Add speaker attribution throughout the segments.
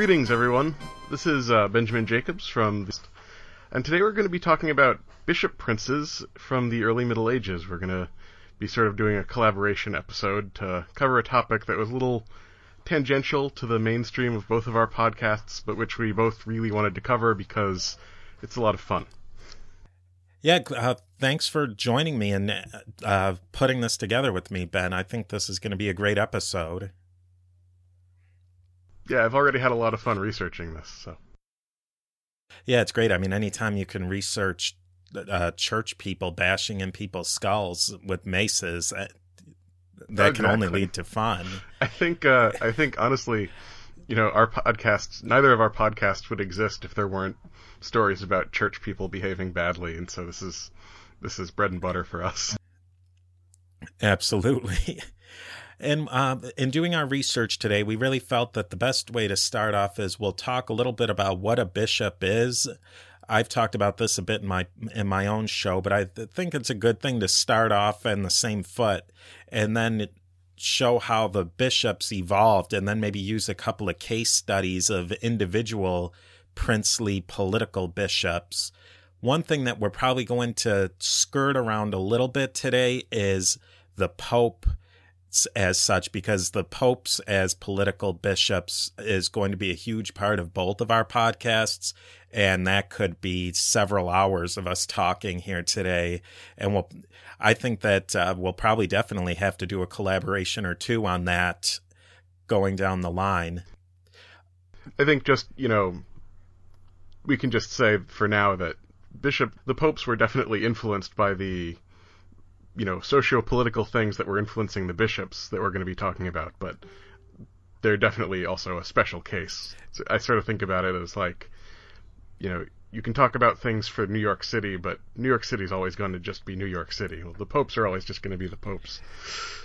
Speaker 1: Greetings, everyone. This is uh, Benjamin Jacobs from, the... and today we're going to be talking about bishop princes from the early Middle Ages. We're going to be sort of doing a collaboration episode to cover a topic that was a little tangential to the mainstream of both of our podcasts, but which we both really wanted to cover because it's a lot of fun.
Speaker 2: Yeah, uh, thanks for joining me and uh, putting this together with me, Ben. I think this is going to be a great episode.
Speaker 1: Yeah, I've already had a lot of fun researching this. So.
Speaker 2: Yeah, it's great. I mean, anytime you can research uh, church people bashing in people's skulls with maces, uh, that exactly. can only lead to fun.
Speaker 1: I think. Uh, I think honestly, you know, our podcasts. Neither of our podcasts would exist if there weren't stories about church people behaving badly, and so this is this is bread and butter for us.
Speaker 2: Absolutely. And uh, in doing our research today, we really felt that the best way to start off is we'll talk a little bit about what a bishop is. I've talked about this a bit in my in my own show, but I think it's a good thing to start off in the same foot, and then show how the bishops evolved, and then maybe use a couple of case studies of individual princely political bishops. One thing that we're probably going to skirt around a little bit today is the Pope as such because the popes as political bishops is going to be a huge part of both of our podcasts and that could be several hours of us talking here today. And we'll i think that uh, we'll probably definitely have to do a collaboration or two on that going down the line.
Speaker 1: I think just you know we can just say for now that bishop the popes were definitely influenced by the you know socio-political things that were influencing the bishops that we're going to be talking about, but they're definitely also a special case. So I sort of think about it as like, you know, you can talk about things for New York City, but New York City is always going to just be New York City. Well, the popes are always just going to be the popes.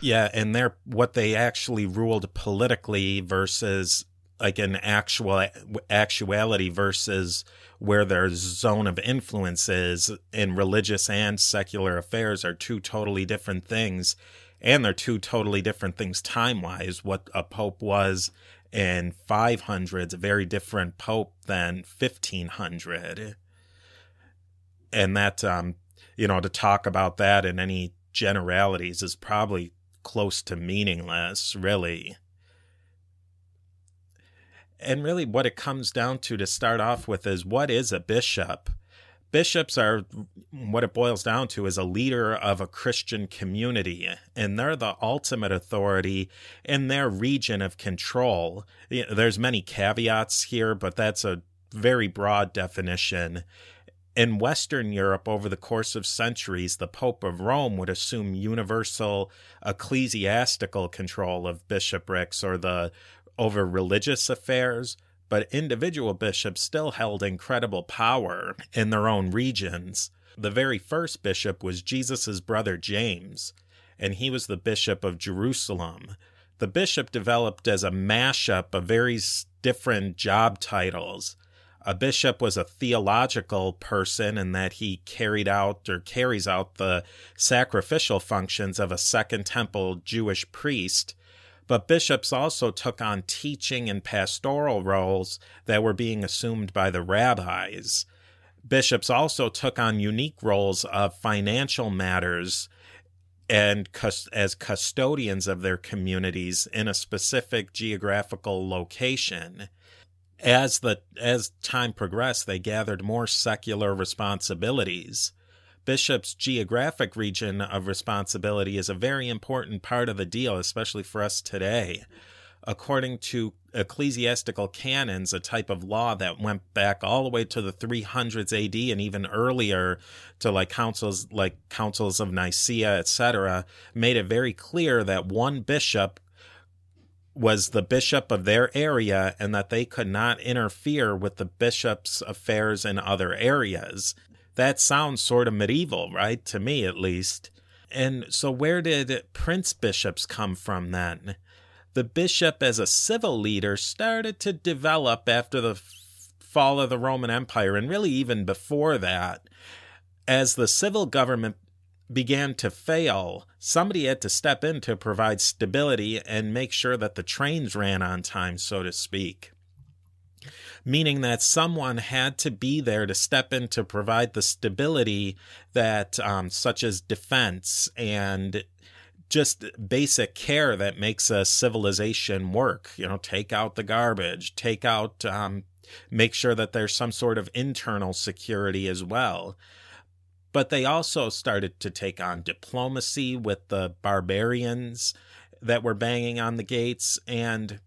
Speaker 2: Yeah, and they're what they actually ruled politically versus like an actual actuality versus where their zone of influence is in religious and secular affairs are two totally different things. And they're two totally different things time wise what a pope was in 500s a very different pope than 1500 and that um you know to talk about that in any generalities is probably close to meaningless really and really, what it comes down to to start off with is what is a bishop? Bishops are what it boils down to is a leader of a Christian community, and they're the ultimate authority in their region of control. There's many caveats here, but that's a very broad definition. In Western Europe, over the course of centuries, the Pope of Rome would assume universal ecclesiastical control of bishoprics or the over religious affairs, but individual bishops still held incredible power in their own regions. The very first bishop was Jesus' brother James, and he was the bishop of Jerusalem. The bishop developed as a mashup of very different job titles. A bishop was a theological person in that he carried out or carries out the sacrificial functions of a Second Temple Jewish priest But bishops also took on teaching and pastoral roles that were being assumed by the rabbis. Bishops also took on unique roles of financial matters and as custodians of their communities in a specific geographical location. As the as time progressed, they gathered more secular responsibilities. Bishop's geographic region of responsibility is a very important part of the deal, especially for us today. According to ecclesiastical canons, a type of law that went back all the way to the 300s AD and even earlier to like councils like councils of Nicaea, etc., made it very clear that one bishop was the bishop of their area and that they could not interfere with the bishop's affairs in other areas. That sounds sort of medieval, right? To me, at least. And so, where did prince bishops come from then? The bishop, as a civil leader, started to develop after the fall of the Roman Empire, and really even before that. As the civil government began to fail, somebody had to step in to provide stability and make sure that the trains ran on time, so to speak meaning that someone had to be there to step in to provide the stability that, um, such as defense and just basic care that makes a civilization work. You know, take out the garbage, take out, um, make sure that there's some sort of internal security as well. But they also started to take on diplomacy with the barbarians that were banging on the gates and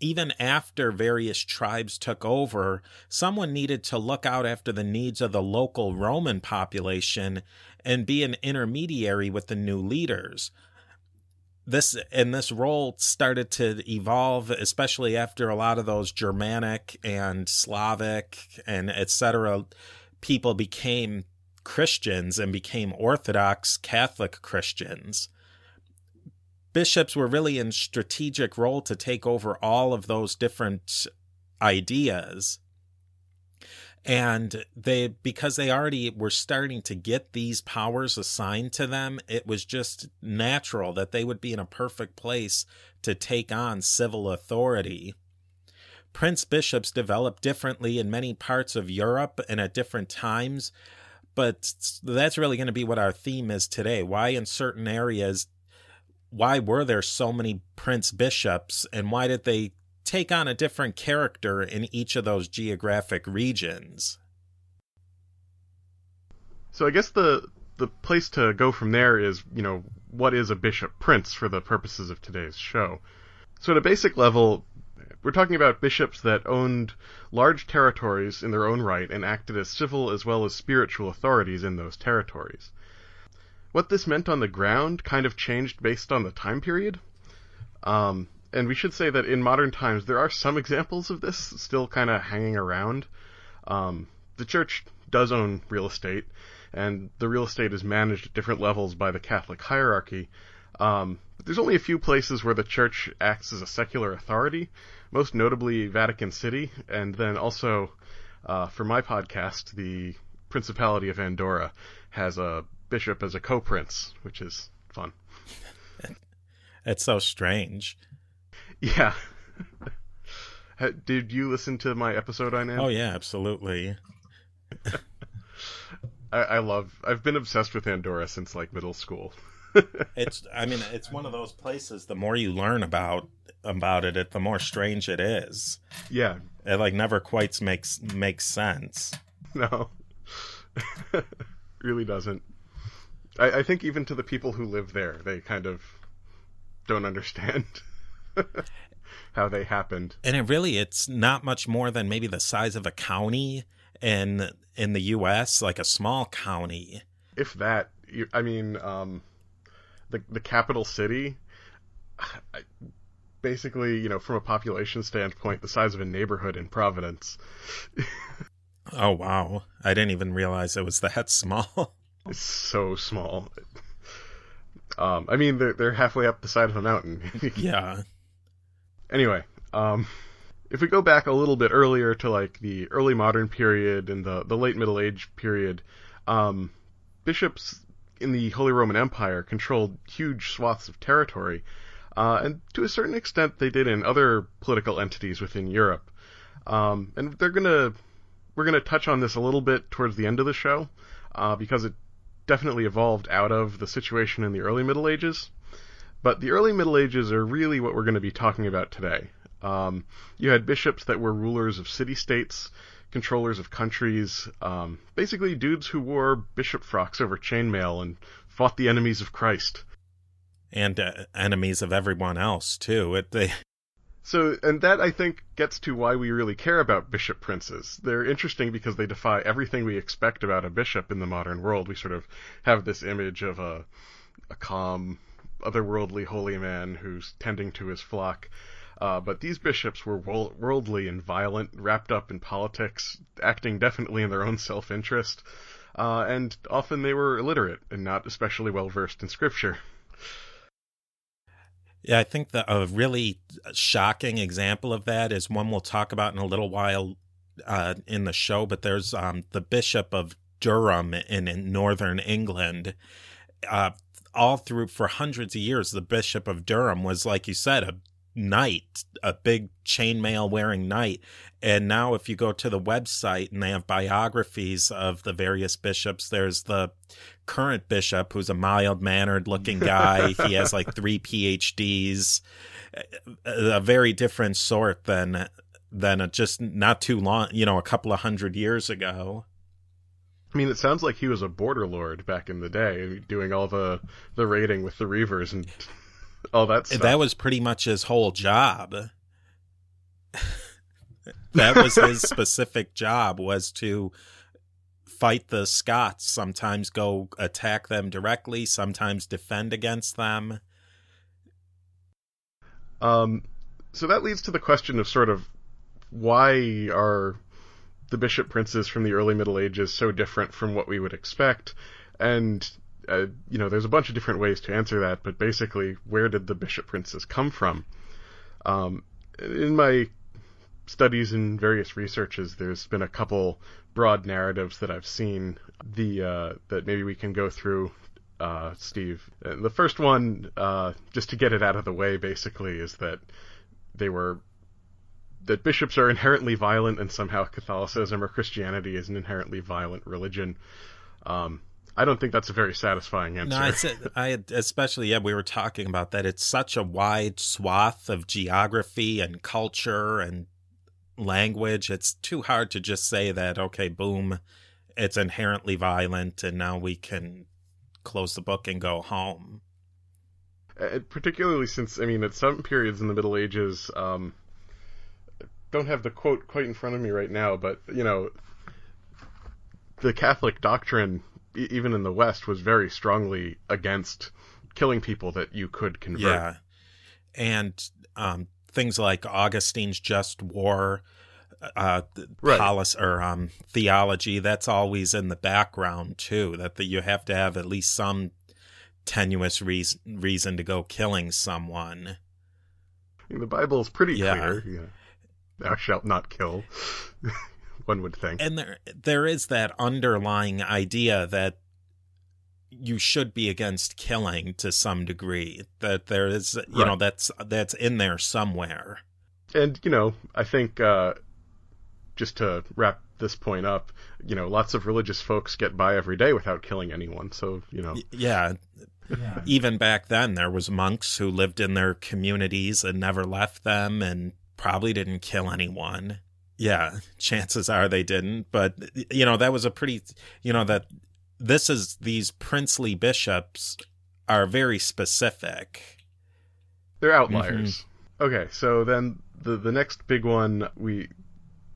Speaker 2: even after various tribes took over, someone needed to look out after the needs of the local Roman population and be an intermediary with the new leaders. This and this role started to evolve, especially after a lot of those Germanic and Slavic and etc. people became Christians and became Orthodox Catholic Christians bishops were really in strategic role to take over all of those different ideas. And they because they already were starting to get these powers assigned to them it was just natural that they would be in a perfect place to take on civil authority. Prince bishops developed differently in many parts of Europe and at different times but that's really going to be what our theme is today. Why in certain areas why were there so many prince bishops and why did they take on a different character in each of those geographic regions?
Speaker 1: So I guess the the place to go from there is, you know, what is a bishop prince for the purposes of today's show. So at a basic level, we're talking about bishops that owned large territories in their own right and acted as civil as well as spiritual authorities in those territories. What this meant on the ground kind of changed based on the time period. Um, and we should say that in modern times there are some examples of this still kind of hanging around. Um, the church does own real estate, and the real estate is managed at different levels by the Catholic hierarchy. Um, but there's only a few places where the church acts as a secular authority, most notably Vatican City, and then also, uh, for my podcast, the Principality of Andorra has a Bishop as a co-prince, which is fun.
Speaker 2: it's so strange.
Speaker 1: Yeah. Did you listen to my episode on it?
Speaker 2: Oh yeah, absolutely.
Speaker 1: I, I love. I've been obsessed with Andorra since like middle school.
Speaker 2: it's. I mean, it's one of those places. The more you learn about about it, it the more strange it is.
Speaker 1: Yeah.
Speaker 2: It like never quite makes makes sense.
Speaker 1: No. really doesn't. I, I think even to the people who live there, they kind of don't understand how they happened.
Speaker 2: And it really, it's not much more than maybe the size of a county in in the U.S., like a small county.
Speaker 1: If that, I mean, um, the the capital city, basically, you know, from a population standpoint, the size of a neighborhood in Providence.
Speaker 2: oh wow! I didn't even realize it was that small.
Speaker 1: is so small. Um, I mean, they're they're halfway up the side of a mountain.
Speaker 2: yeah.
Speaker 1: Anyway, um, if we go back a little bit earlier to like the early modern period and the the late Middle Age period, um, bishops in the Holy Roman Empire controlled huge swaths of territory. Uh, and to a certain extent, they did in other political entities within Europe. Um, and they're gonna, we're gonna touch on this a little bit towards the end of the show, uh, because it definitely evolved out of the situation in the early Middle Ages. But the early Middle Ages are really what we're going to be talking about today. Um, you had bishops that were rulers of city states, controllers of countries, um, basically dudes who wore bishop frocks over chainmail and fought the enemies of Christ.
Speaker 2: And uh, enemies of everyone else, too. It, they...
Speaker 1: So, and that I think gets to why we really care about bishop princes. They're interesting because they defy everything we expect about a bishop in the modern world. We sort of have this image of a, a calm, otherworldly holy man who's tending to his flock. Uh, but these bishops were worldly and violent, wrapped up in politics, acting definitely in their own self-interest, uh, and often they were illiterate and not especially well versed in scripture.
Speaker 2: Yeah, I think that a really shocking example of that is one we'll talk about in a little while uh, in the show. But there's um, the Bishop of Durham in, in northern England. Uh, all through for hundreds of years, the Bishop of Durham was, like you said, a knight, a big chainmail wearing knight. And now, if you go to the website and they have biographies of the various bishops, there's the current bishop who's a mild mannered looking guy. he has like three PhDs, a very different sort than than just not too long, you know, a couple of hundred years ago.
Speaker 1: I mean, it sounds like he was a border lord back in the day, doing all the the raiding with the Reavers and all that stuff.
Speaker 2: That was pretty much his whole job. that was his specific job was to fight the Scots, sometimes go attack them directly, sometimes defend against them.
Speaker 1: Um so that leads to the question of sort of why are the bishop princes from the early Middle Ages so different from what we would expect? And uh, you know, there's a bunch of different ways to answer that, but basically, where did the bishop princes come from? Um, in my studies and various researches, there's been a couple broad narratives that I've seen. The uh, that maybe we can go through, uh, Steve. The first one, uh, just to get it out of the way, basically, is that they were that bishops are inherently violent, and somehow Catholicism or Christianity is an inherently violent religion. Um, I don't think that's a very satisfying answer.
Speaker 2: No, it's, I especially yeah, we were talking about that. It's such a wide swath of geography and culture and language. It's too hard to just say that okay, boom, it's inherently violent, and now we can close the book and go home.
Speaker 1: Uh, particularly since I mean, at some periods in the Middle Ages, um, don't have the quote quite in front of me right now, but you know, the Catholic doctrine even in the West, was very strongly against killing people that you could convert.
Speaker 2: Yeah, and um, things like Augustine's just war, uh, right. policy or um, theology. That's always in the background too. That the, you have to have at least some tenuous reason reason to go killing someone.
Speaker 1: I mean, the Bible is pretty yeah. clear. Yeah. Thou shalt not kill. one would think.
Speaker 2: And there there is that underlying idea that you should be against killing to some degree. That there is you right. know that's that's in there somewhere.
Speaker 1: And you know, I think uh, just to wrap this point up, you know, lots of religious folks get by every day without killing anyone. So you know,
Speaker 2: yeah. Yeah. Even back then, there was monks who lived in their communities and never left them, and probably didn't kill anyone yeah, chances are they didn't. But, you know, that was a pretty, you know, that this is these princely bishops are very specific.
Speaker 1: They're outliers. Mm-hmm. Okay, so then the the next big one we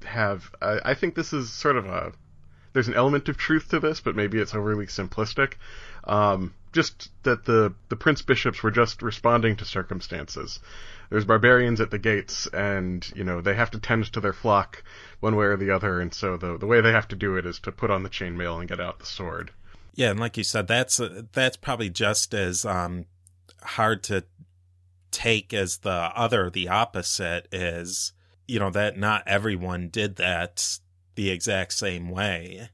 Speaker 1: have, I, I think this is sort of a there's an element of truth to this, but maybe it's overly simplistic. Um, just that the the prince bishops were just responding to circumstances there's barbarians at the gates, and you know they have to tend to their flock one way or the other, and so the the way they have to do it is to put on the chainmail and get out the sword.
Speaker 2: Yeah, and like you said, that's uh, that's probably just as um, hard to take as the other, the opposite is. You know that not everyone did that the exact same way.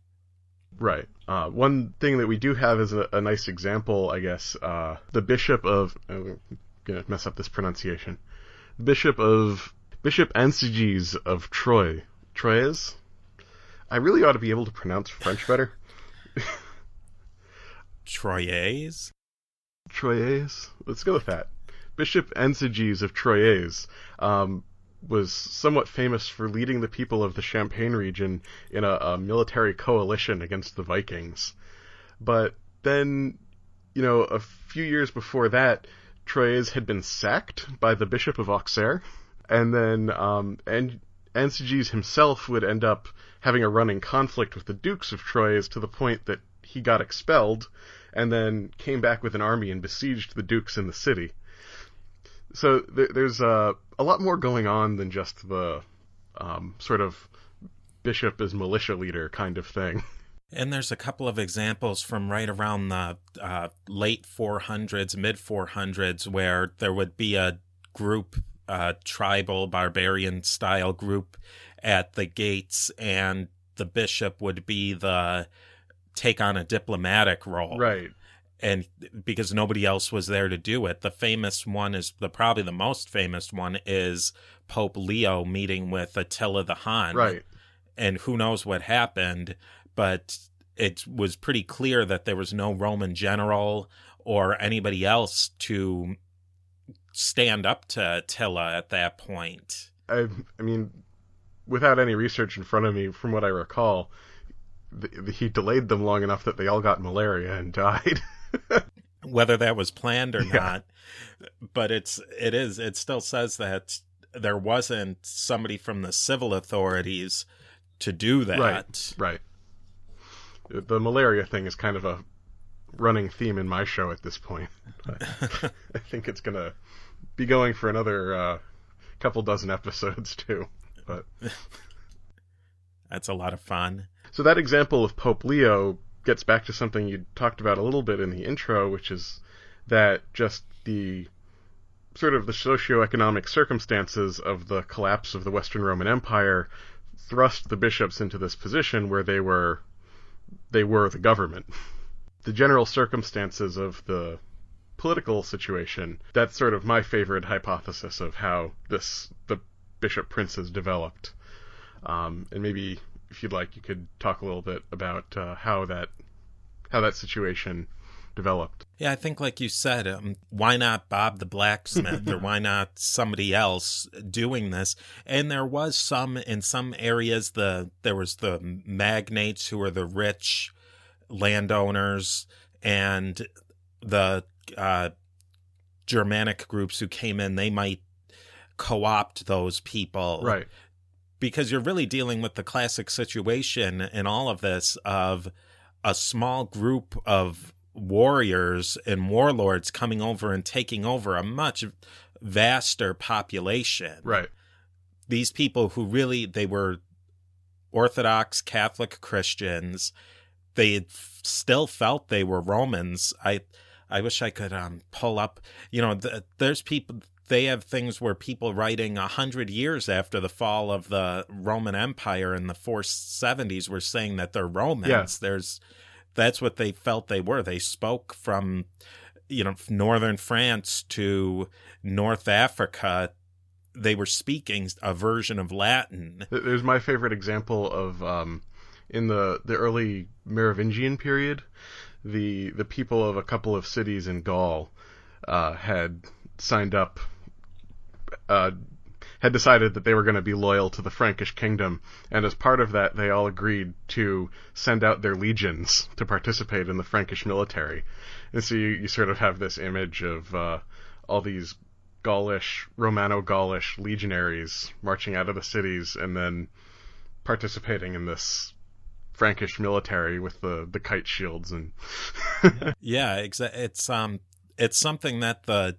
Speaker 1: Right. Uh, one thing that we do have is a, a nice example, I guess. Uh, the bishop of uh, gonna mess up this pronunciation. Bishop of Bishop Ansiges of Troyes. Troyes? I really ought to be able to pronounce French better.
Speaker 2: Troyes?
Speaker 1: Troyes? Let's go with that. Bishop Ansiges of Troyes um, was somewhat famous for leading the people of the Champagne region in a, a military coalition against the Vikings. But then, you know, a few years before that, Troyes had been sacked by the Bishop of Auxerre, and then um, and Ansiges himself would end up having a running conflict with the Dukes of Troyes to the point that he got expelled, and then came back with an army and besieged the Dukes in the city. So there, there's uh, a lot more going on than just the um, sort of bishop as militia leader kind of thing.
Speaker 2: And there's a couple of examples from right around the uh, late 400s, mid 400s, where there would be a group, uh, tribal, barbarian style group at the gates, and the bishop would be the take on a diplomatic role.
Speaker 1: Right.
Speaker 2: And because nobody else was there to do it. The famous one is the probably the most famous one is Pope Leo meeting with Attila the Hun.
Speaker 1: Right.
Speaker 2: And who knows what happened, but it was pretty clear that there was no Roman general or anybody else to stand up to Attila at that point.
Speaker 1: I, I mean, without any research in front of me, from what I recall, he delayed them long enough that they all got malaria and died.
Speaker 2: Whether that was planned or
Speaker 1: Yeah.
Speaker 2: not, but it's it is it still says that there wasn't somebody from the civil authorities to do that.
Speaker 1: Right. Right. The malaria thing is kind of a running theme in my show at this point. I think it's gonna be going for another uh, couple dozen episodes too. But
Speaker 2: That's a lot of fun.
Speaker 1: so that example of Pope Leo gets back to something you talked about a little bit in the intro, which is that just the sort of the socioeconomic circumstances of the collapse of the Western Roman Empire thrust the bishops into this position where they were they were the government. The general circumstances of the political situation, that's sort of my favorite hypothesis of how this the bishop princes developed. Um, and maybe if you'd like, you could talk a little bit about uh, how that how that situation developed.
Speaker 2: Yeah, I think, like you said, um, why not Bob the blacksmith or why not somebody else doing this? And there was some in some areas. The there was the magnates who were the rich landowners and the uh, Germanic groups who came in. They might co-opt those people,
Speaker 1: Right.
Speaker 2: Because you're really dealing with the classic situation in all of this of a small group of warriors and warlords coming over and taking over a much vaster population.
Speaker 1: Right.
Speaker 2: These people who really they were Orthodox Catholic Christians, they f- still felt they were Romans. I I wish I could um pull up, you know, th- there's people they have things where people writing a hundred years after the fall of the Roman Empire in the 470s were saying that they're Romans.
Speaker 1: Yeah.
Speaker 2: There's that's what they felt they were. They spoke from you know northern France to North Africa. They were speaking a version of Latin.
Speaker 1: Th- There's my favorite example of um, in the the early Merovingian period, the the people of a couple of cities in Gaul uh, had signed up, uh, had decided that they were going to be loyal to the Frankish kingdom, and as part of that, they all agreed to send out their legions to participate in the Frankish military. And so you, you sort of have this image of uh, all these Gaulish, Romano-Gaulish legionaries marching out of the cities and then participating in this Frankish military with the, the kite shields and
Speaker 2: Yeah, exa- it's um it's something that the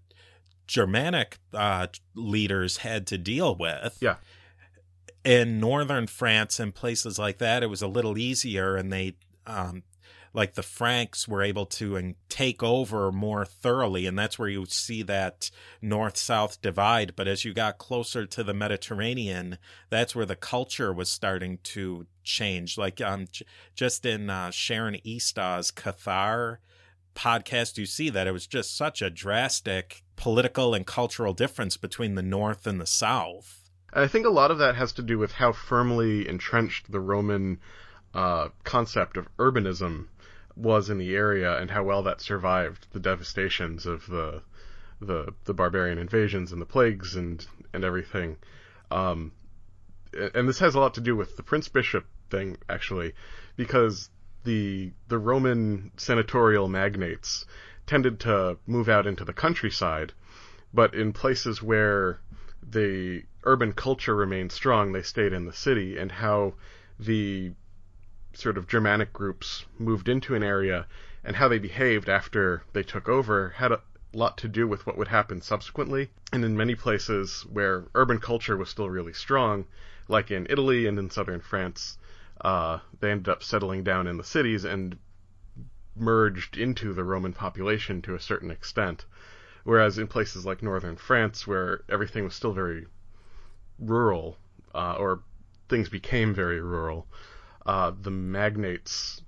Speaker 2: Germanic uh, leaders had to deal with.
Speaker 1: Yeah.
Speaker 2: In northern France and places like that, it was a little easier, and they, um, like the Franks, were able to and take over more thoroughly, and that's where you see that north-south divide. But as you got closer to the Mediterranean, that's where the culture was starting to change. Like um, j- just in uh, Sharon Eastaw's Cathar podcast you see that it was just such a drastic political and cultural difference between the North and the South.
Speaker 1: I think a lot of that has to do with how firmly entrenched the Roman uh, concept of urbanism was in the area and how well that survived the devastations of the the the barbarian invasions and the plagues and and everything. Um, and this has a lot to do with the prince bishop thing actually, because the the Roman senatorial magnates tended to move out into the countryside, but in places where the urban culture remained strong, they stayed in the city, and how the sort of Germanic groups moved into an area and how they behaved after they took over had a lot to do with what would happen subsequently. And in many places where urban culture was still really strong, like in Italy and in southern France, uh, they ended up settling down in the cities and merged into the Roman population to a certain extent. Whereas in places like northern France, where everything was still very rural, uh, or things became very rural, uh, the magnates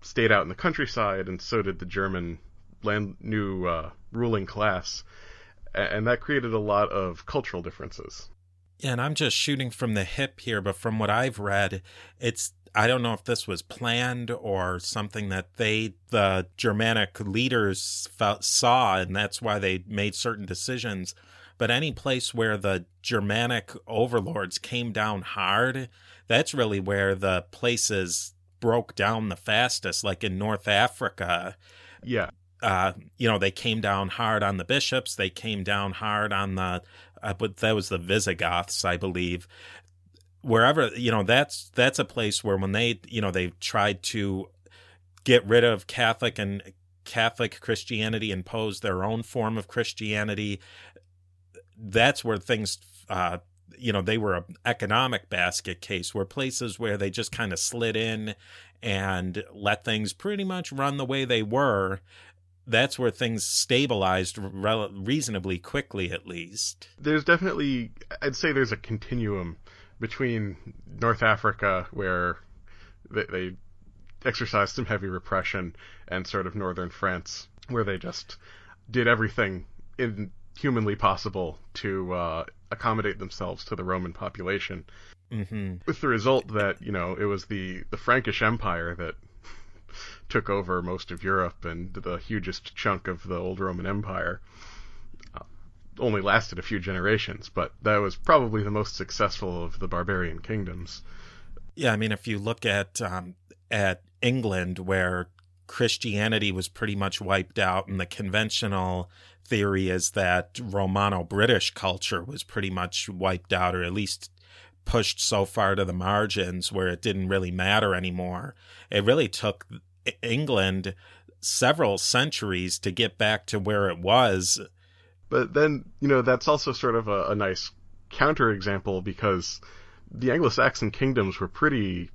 Speaker 1: stayed out in the countryside, and so did the German land new uh, ruling class, and that created a lot of cultural differences.
Speaker 2: Yeah, and I'm just shooting from the hip here, but from what I've read, it's I don't know if this was planned or something that they, the Germanic leaders, felt, saw, and that's why they made certain decisions. But any place where the Germanic overlords came down hard, that's really where the places broke down the fastest, like in North Africa.
Speaker 1: Yeah.
Speaker 2: Uh, you know, they came down hard on the bishops. They came down hard on the, uh, but that was the Visigoths, I believe. Wherever you know, that's that's a place where when they you know they tried to get rid of Catholic and Catholic Christianity, impose their own form of Christianity. That's where things uh, you know they were an economic basket case where places where they just kind of slid in and let things pretty much run the way they were that's where things stabilized re- reasonably quickly at least
Speaker 1: there's definitely i'd say there's a continuum between north africa where they, they exercised some heavy repression and sort of northern france where they just did everything in humanly possible to uh, accommodate themselves to the Roman population.
Speaker 2: Mm-hmm.
Speaker 1: With the result that you know it was the the Frankish Empire that took over most of Europe and the hugest chunk of the old Roman Empire. Uh, only lasted a few generations, but that was probably the most successful of the barbarian kingdoms.
Speaker 2: Yeah, I mean, if you look at um, at England, where Christianity was pretty much wiped out, and the conventional theory is that Romano British culture was pretty much wiped out, or at least pushed so far to the margins where it didn't really matter anymore. It really took England several centuries to get back to where it was.
Speaker 1: But then, you know, that's also sort of a, a nice counterexample because the Anglo-Saxon kingdoms were pretty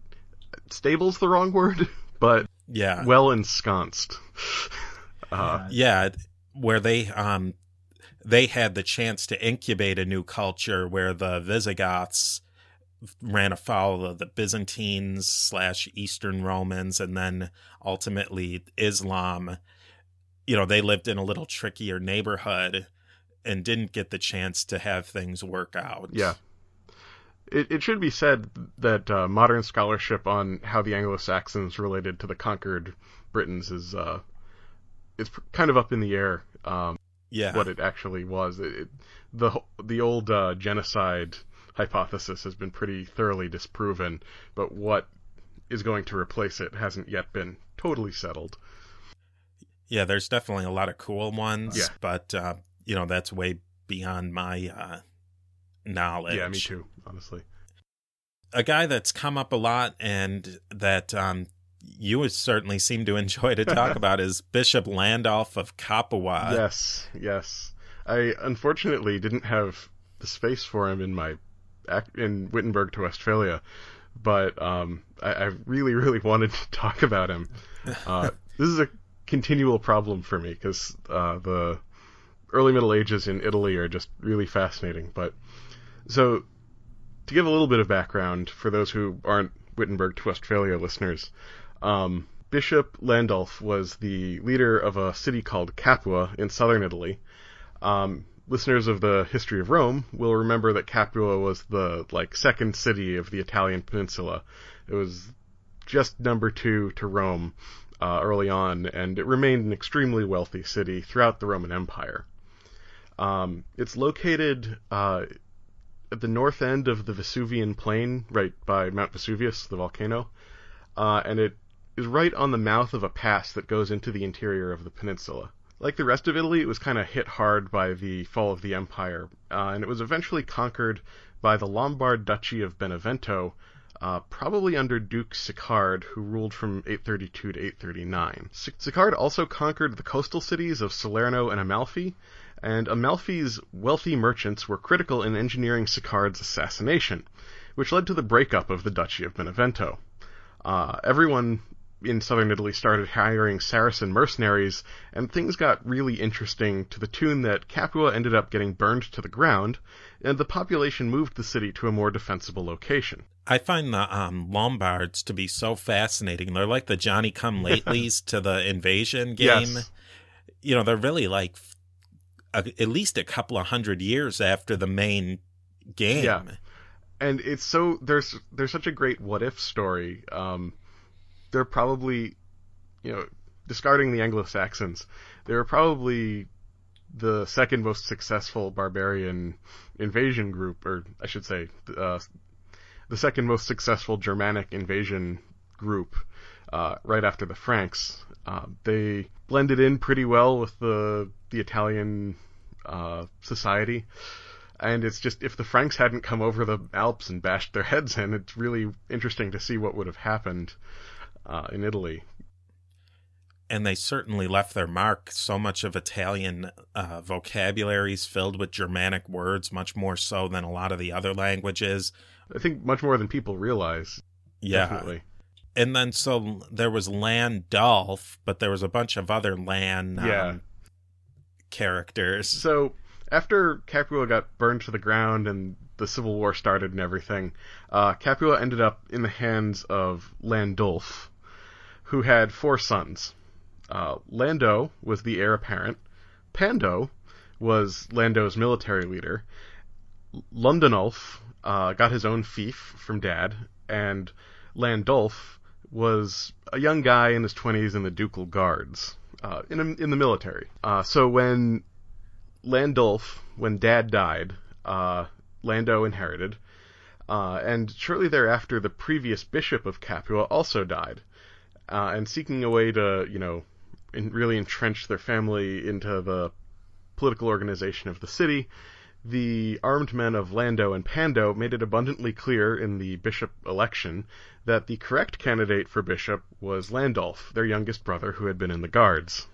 Speaker 1: stable's the wrong word, but
Speaker 2: yeah,
Speaker 1: well ensconced.
Speaker 2: Uh, yeah, where they um they had the chance to incubate a new culture where the Visigoths ran afoul of the Byzantines slash Eastern Romans and then ultimately Islam. You know, they lived in a little trickier neighborhood and didn't get the chance to have things work out.
Speaker 1: Yeah. It, it should be said that uh, modern scholarship on how the Anglo Saxons related to the conquered Britons is uh, it's kind of up in the air. Um,
Speaker 2: yeah,
Speaker 1: what it actually was. It, it, the the old uh, genocide hypothesis has been pretty thoroughly disproven, but what is going to replace it hasn't yet been totally settled.
Speaker 2: Yeah, there's definitely a lot of cool ones,
Speaker 1: yeah.
Speaker 2: but uh, you know that's way beyond my uh, knowledge.
Speaker 1: Yeah, me too, honestly.
Speaker 2: A guy that's come up a lot and that um, you certainly seem to enjoy to talk about is Bishop Landulf of Capua.
Speaker 1: Yes, yes. I unfortunately didn't have the space for him in my in Wittenberg to Westphalia, but um, I, I, really, really wanted to talk about him. Uh, this is a continual problem for me because uh, the early Middle Ages in Italy are just really fascinating. But so to give a little bit of background for those who aren't Wittenberg to Westphalia listeners, um, Bishop Landulf was the leader of a city called Capua in southern Italy. Um, listeners of the history of Rome will remember that Capua was the like second city of the Italian peninsula. It was just number two to Rome uh, early on, and it remained an extremely wealthy city throughout the Roman Empire. Um, it's located uh, at the north end of the Vesuvian plain, right by Mount Vesuvius, the volcano, uh, and it is right on the mouth of a pass that goes into the interior of the peninsula. Like the rest of Italy, it was kind of hit hard by the fall of the empire, uh, and it was eventually conquered by the Lombard Duchy of Benevento, uh, probably under Duke Sicard, who ruled from 832 to 839. Sicard also conquered the coastal cities of Salerno and Amalfi, and Amalfi's wealthy merchants were critical in engineering Sicard's assassination, which led to the breakup of the Duchy of Benevento. Uh, everyone in southern Italy started hiring Saracen mercenaries, and things got really interesting to the tune that Capua ended up getting burned to the ground, and the population moved the city to a more defensible location.
Speaker 2: I find the um, Lombards to be so fascinating. They're like the Johnny Come Latelys to the invasion game.
Speaker 1: Yes.
Speaker 2: You know, they're really like a, at least a couple of hundred years after the main game.
Speaker 1: Yeah. And it's so there's there's such a great what if story. Um, they're probably, you know, discarding the Anglo Saxons, they were probably the second most successful barbarian invasion group, or I should say, uh, the second most successful Germanic invasion group, uh, right after the Franks. Uh, they blended in pretty well with the the Italian uh, society. And it's just if the Franks hadn't come over the Alps and bashed their heads in, it's really interesting to see what would have happened uh, in Italy.
Speaker 2: And they certainly left their mark. So much of Italian uh, vocabulary is filled with Germanic words, much more so than a lot of the other languages.
Speaker 1: I think much more than people realize.
Speaker 2: Yeah.
Speaker 1: Definitely.
Speaker 2: And then so there was Landulf, but there was a bunch of other land um,
Speaker 1: Yeah.
Speaker 2: characters.
Speaker 1: So after Capua got burned to the ground and the Civil War started and everything, uh, Capua ended up in the hands of Landulf, who had four sons. Uh, Lando was the heir apparent. Pando was Lando's military leader. Landenulf uh, got his own fief from dad, and Landulf was a young guy in his twenties in the ducal guards, uh, in in the military. Uh, so when Landulf, when dad died, uh, Lando inherited, uh, and shortly thereafter, the previous bishop of Capua also died, uh, and seeking a way to, you know, in, really entrench their family into the political organization of the city, the armed men of Lando and Pando made it abundantly clear in the bishop election that the correct candidate for bishop was Landulf, their youngest brother who had been in the guards.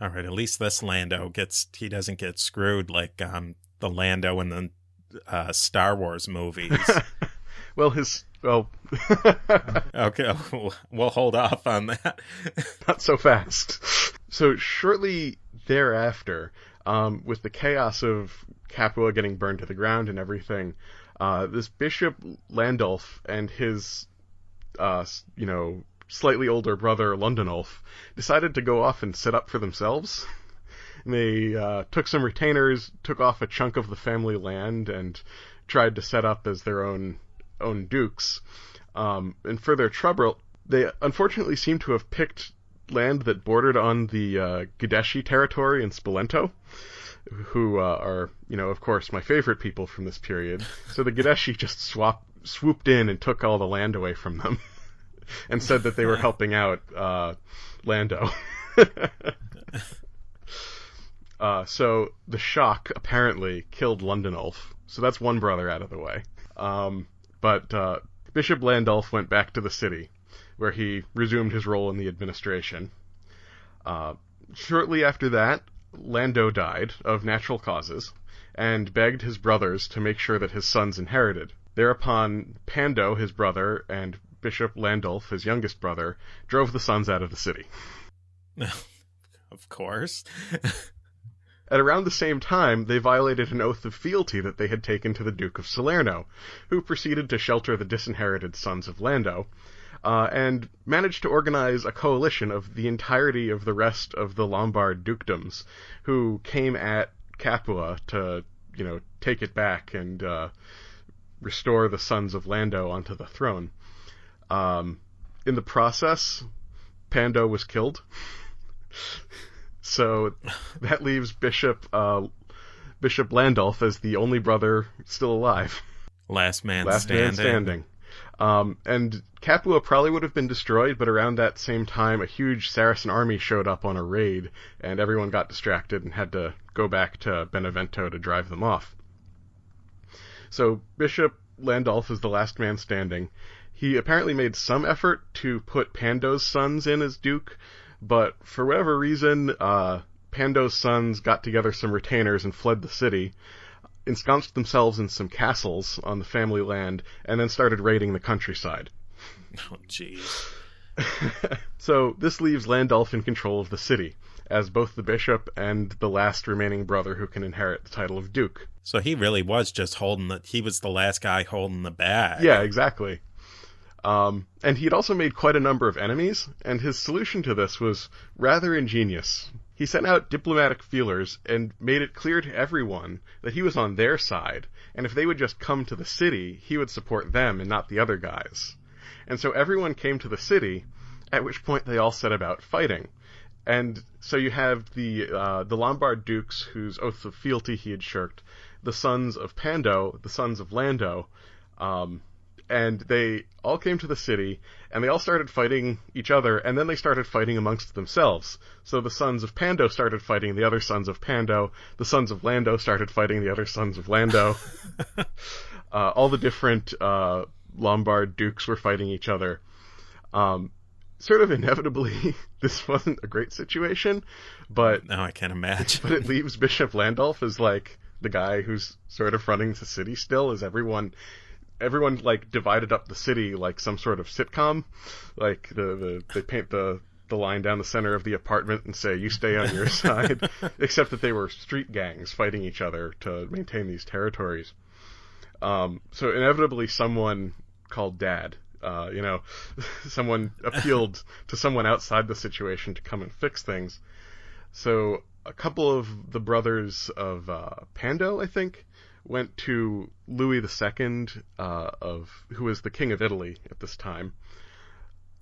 Speaker 2: All right, at least this Lando gets he doesn't get screwed like um the Lando in the uh, Star Wars movies.
Speaker 1: Well, his well,
Speaker 2: okay, we'll hold off on that.
Speaker 1: not so fast. So shortly thereafter, um, with the chaos of Capua getting burned to the ground and everything, uh, this Bishop Landulf and his, uh, you know, slightly older brother Landenulf decided to go off and set up for themselves. And they uh, took some retainers, took off a chunk of the family land, and tried to set up as their own own dukes. Um, and for their trouble, they unfortunately seem to have picked land that bordered on the uh, Gadeshi territory in Spoleto, who uh, are, you know, of course, my favorite people from this period. So the Gadeshi just swap, swooped in and took all the land away from them, and said that they were helping out uh, Lando. uh, so the shock apparently killed Landenulf. So that's one brother out of the way. Um, but uh, Bishop Landulf went back to the city, where he resumed his role in the administration. Uh, shortly after that, Lando died of natural causes and begged his brothers to make sure that his sons inherited. Thereupon, Pando, his brother, and Bishop Landulf, his youngest brother, drove the sons out of the city.
Speaker 2: of course.
Speaker 1: At around the same time, they violated an oath of fealty that they had taken to the Duke of Salerno, who proceeded to shelter the disinherited sons of Lando. uh, and managed to organize a coalition of the entirety of the rest of the Lombard dukedoms, who came at Capua to, you know, take it back and uh, restore the sons of Lando onto the throne. Um, in the process, Pando was killed. so that leaves Bishop uh, Bishop Landulf as the only brother still alive.
Speaker 2: Last man
Speaker 1: Last
Speaker 2: standing.
Speaker 1: man standing. Um, and Capua probably would have been destroyed, but around that same time, a huge Saracen army showed up on a raid, and everyone got distracted and had to go back to Benevento to drive them off. So Bishop Landulf is the last man standing. He apparently made some effort to put Pando's sons in as duke, but for whatever reason, uh, Pando's sons got together some retainers and fled the city, ensconced themselves in some castles on the family land, and then started raiding the countryside.
Speaker 2: Oh, jeez.
Speaker 1: so this leaves Landulf in control of the city, as both the bishop and the last remaining brother who can inherit the title of duke.
Speaker 2: So he really was just holding the. He was the last guy holding the bag.
Speaker 1: Yeah, exactly. Um, and he'd also made quite a number of enemies, and his solution to this was rather ingenious. He sent out diplomatic feelers and made it clear to everyone that he was on their side, and if they would just come to the city, he would support them and not the other guys. And so everyone came to the city, at which point they all set about fighting. And so you have the uh, the Lombard dukes whose oaths of fealty he had shirked, the sons of Pando, the sons of Lando, um, and they all came to the city, and they all started fighting each other, and then they started fighting amongst themselves. So the sons of Pando started fighting the other sons of Pando, the sons of Lando started fighting the other sons of Lando. uh, all the different uh, Lombard dukes were fighting each other. Um, sort of inevitably, this wasn't a great situation, but
Speaker 2: No, I can't imagine.
Speaker 1: but it leaves Bishop Landulf as like the guy who's sort of running the city still, as everyone everyone like divided up the city like some sort of sitcom. Like the, the they paint the the line down the center of the apartment and say you stay on your side, except that they were street gangs fighting each other to maintain these territories. Um, so inevitably, someone called Dad, uh, you know, someone appealed to someone outside the situation to come and fix things. So a couple of the brothers of uh, Pando, I think, went to Louis II, uh, of who was the king of Italy at this time,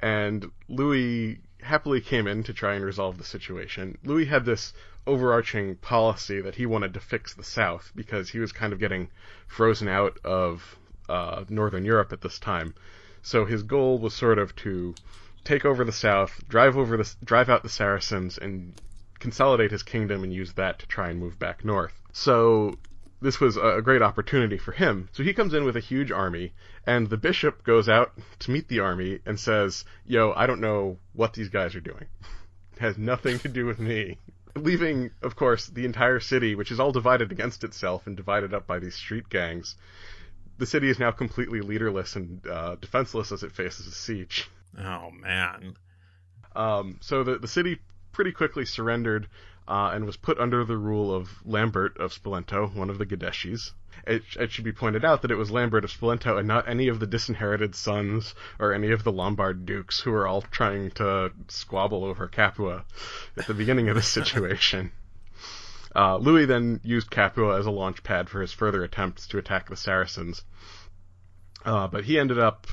Speaker 1: and Louis happily came in to try and resolve the situation. Louis had this overarching policy that he wanted to fix the South because he was kind of getting frozen out of uh, Northern Europe at this time. So his goal was sort of to take over the South, drive over the drive out the Saracens, and consolidate his kingdom and use that to try and move back north. So this was a great opportunity for him. So he comes in with a huge army, and the bishop goes out to meet the army and says, Yo, I don't know what these guys are doing. It has nothing to do with me. Leaving, of course, the entire city, which is all divided against itself and divided up by these street gangs. The city is now completely leaderless and uh, defenseless as it faces a siege.
Speaker 2: Oh man.
Speaker 1: Um, so the the city pretty quickly surrendered uh, and was put under the rule of Lambert of Spoleto, one of the Gadeshis. It, it, should be pointed out that it was Lambert of Spoleto and not any of the disinherited sons or any of the Lombard dukes who were all trying to squabble over Capua at the beginning of the situation. Uh, Louis then used Capua as a launch pad for his further attempts to attack the Saracens. Uh, but he ended up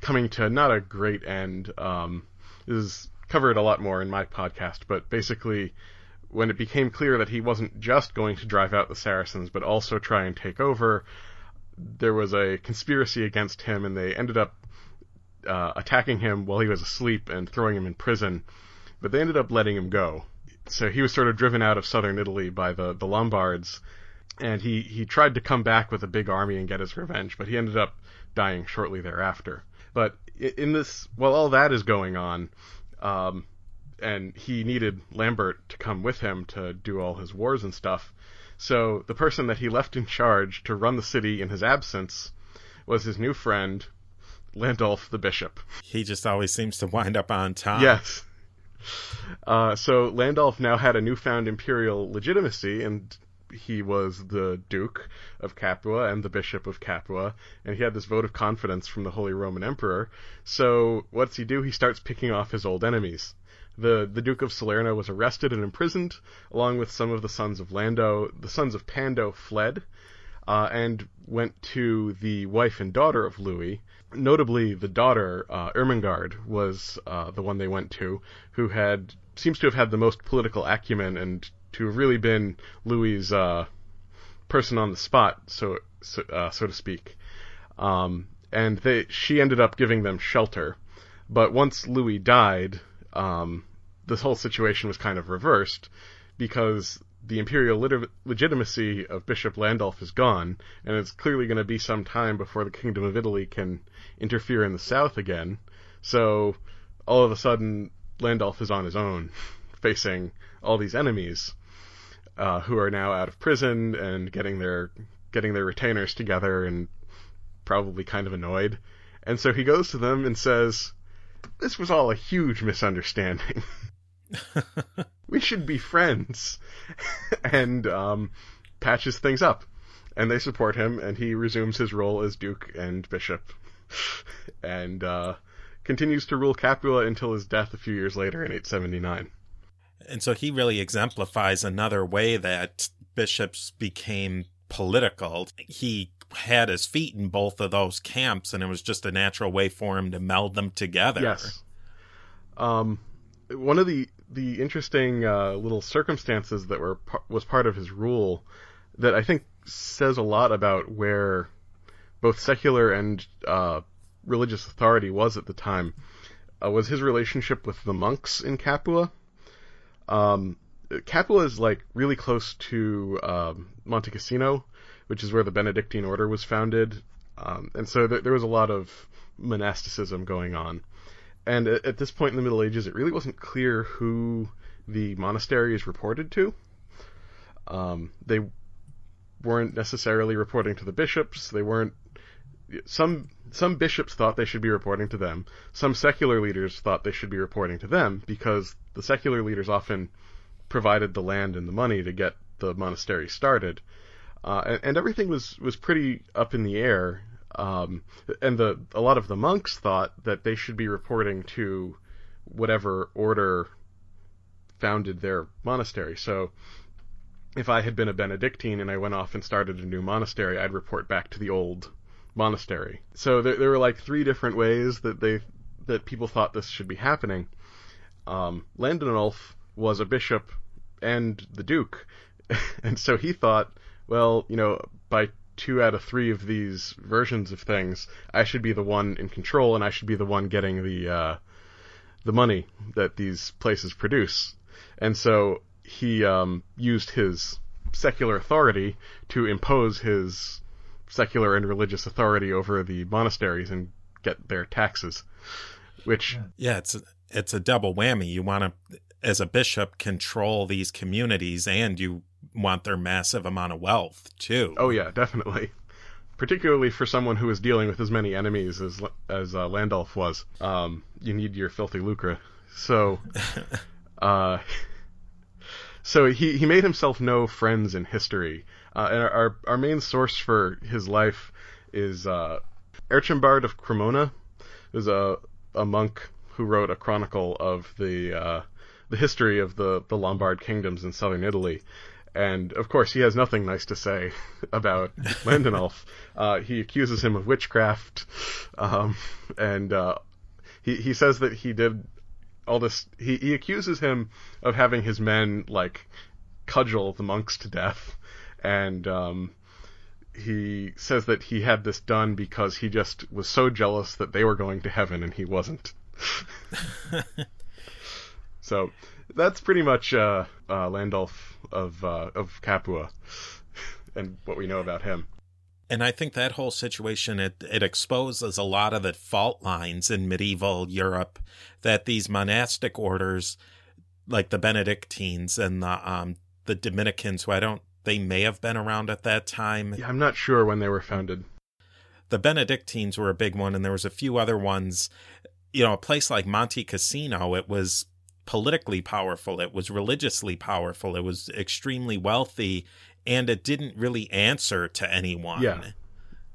Speaker 1: coming to not a great end. Um, this is covered a lot more in my podcast, but basically, when it became clear that he wasn't just going to drive out the Saracens, but also try and take over, there was a conspiracy against him, and they ended up uh, attacking him while he was asleep and throwing him in prison. But they ended up letting him go. So he was sort of driven out of southern Italy by the, the Lombards, and he, he tried to come back with a big army and get his revenge, but he ended up dying shortly thereafter. But in this, while all that is going on, um, and he needed Lambert to come with him to do all his wars and stuff. So the person that he left in charge to run the city in his absence was his new friend, Landulf the Bishop.
Speaker 2: He just always seems to wind up on top.
Speaker 1: Yes. Uh, so Landulf now had a newfound imperial legitimacy, and he was the Duke of Capua and the Bishop of Capua, and he had this vote of confidence from the Holy Roman Emperor. So what's he do? He starts picking off his old enemies. The the Duke of Salerno was arrested and imprisoned, along with some of the sons of Lando. The sons of Pando fled, uh, and went to the wife and daughter of Louis. Notably, the daughter, uh, Ermengarde, was uh, the one they went to, who had seems to have had the most political acumen and to have really been Louis's uh, person on the spot, so so, uh, so to speak. Um, and they she ended up giving them shelter, but once Louis died, um, this whole situation was kind of reversed because the imperial lit- legitimacy of Bishop Landulf is gone, and it's clearly going to be some time before the Kingdom of Italy can interfere in the south again. So all of a sudden, Landulf is on his own, facing all these enemies uh, who are now out of prison and getting their getting their retainers together and probably kind of annoyed. And so he goes to them and says, "This was all a huge misunderstanding." we should be friends, and um, patches things up. And they support him, and he resumes his role as Duke and Bishop, and uh, continues to rule Capua until his death a few years later in 879.
Speaker 2: And so he really exemplifies another way that bishops became political. He had his feet in both of those camps, and it was just a natural way for him to meld them together.
Speaker 1: Yes. Um, one of the the interesting uh, little circumstances that were was part of his rule that I think says a lot about where both secular and uh, religious authority was at the time uh, was his relationship with the monks in Capua. Um, Capua is like really close to um, Monte Cassino, which is where the Benedictine order was founded, um, and so th- there was a lot of monasticism going on. And at, at, this point in the Middle Ages, it really wasn't clear who the monasteries reported to. Um, they weren't necessarily reporting to the bishops. They weren't. Some some bishops thought they should be reporting to them. Some secular leaders thought they should be reporting to them because the secular leaders often provided the land and the money to get the monastery started. Uh, and, and, everything was, was pretty up in the air um, and the a lot of the monks thought that they should be reporting to whatever order founded their monastery. So if I had been a Benedictine and I went off and started a new monastery, I'd report back to the old monastery. So there, there were like three different ways that they that people thought this should be happening. Um, was a bishop and the duke, and so he thought, well, you know, by two out of three of these versions of things, I should be the one in control, and I should be the one getting the uh, the money that these places produce. And so he um, used his secular authority to impose his secular and religious authority over the monasteries and get their taxes. Which
Speaker 2: yeah, it's a, it's a double whammy. You want to, as a bishop, control these communities, and you want their massive amount of wealth too.
Speaker 1: Oh yeah, definitely. Particularly for someone who is dealing with as many enemies as as uh, Landulf was, um, you need your filthy lucre. So, uh, so he he made himself no friends in history, uh, and our our main source for his life is uh, of Cremona, is a a monk who wrote a chronicle of the uh, the history of the the Lombard kingdoms in southern Italy, and of course, he has nothing nice to say about Landulf. Uh, he accuses him of witchcraft, um, and uh, he he says that he did all this. He he accuses him of having his men like cudgel the monks to death, and um, he says that he had this done because he just was so jealous that they were going to heaven and he wasn't. so that's pretty much uh, uh, Landulf of uh, of Capua and what we know about him.
Speaker 2: And I think that whole situation it it exposes a lot of the fault lines in medieval Europe that these monastic orders, like the Benedictines and the um, the Dominicans, who I don't they may have been around at that time.
Speaker 1: Yeah, I'm not sure when they were founded.
Speaker 2: The Benedictines were a big one, and there was a few other ones. You know, a place like Monte Cassino, it was politically powerful, it was religiously powerful, it was extremely wealthy, and it didn't really answer to anyone.
Speaker 1: Yeah.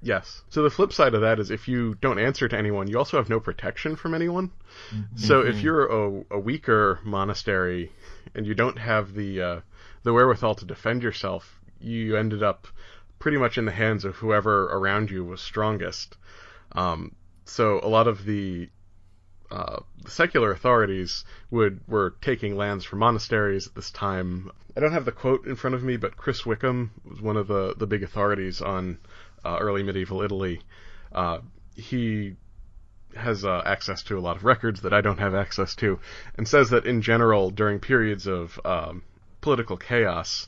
Speaker 1: Yes. So the flip side of that is if you don't answer to anyone, you also have no protection from anyone. Mm-hmm. So if you're a, a, weaker monastery and you don't have the uh, the wherewithal to defend yourself, you ended up pretty much in the hands of whoever around you was strongest. Um, so a lot of the uh, secular authorities would were taking lands from monasteries at this time. I don't have the quote in front of me, but Chris Wickham was one of the, the big authorities on uh, early medieval Italy. Uh, he has uh, access to a lot of records that I don't have access to, and says that in general, during periods of um, political chaos,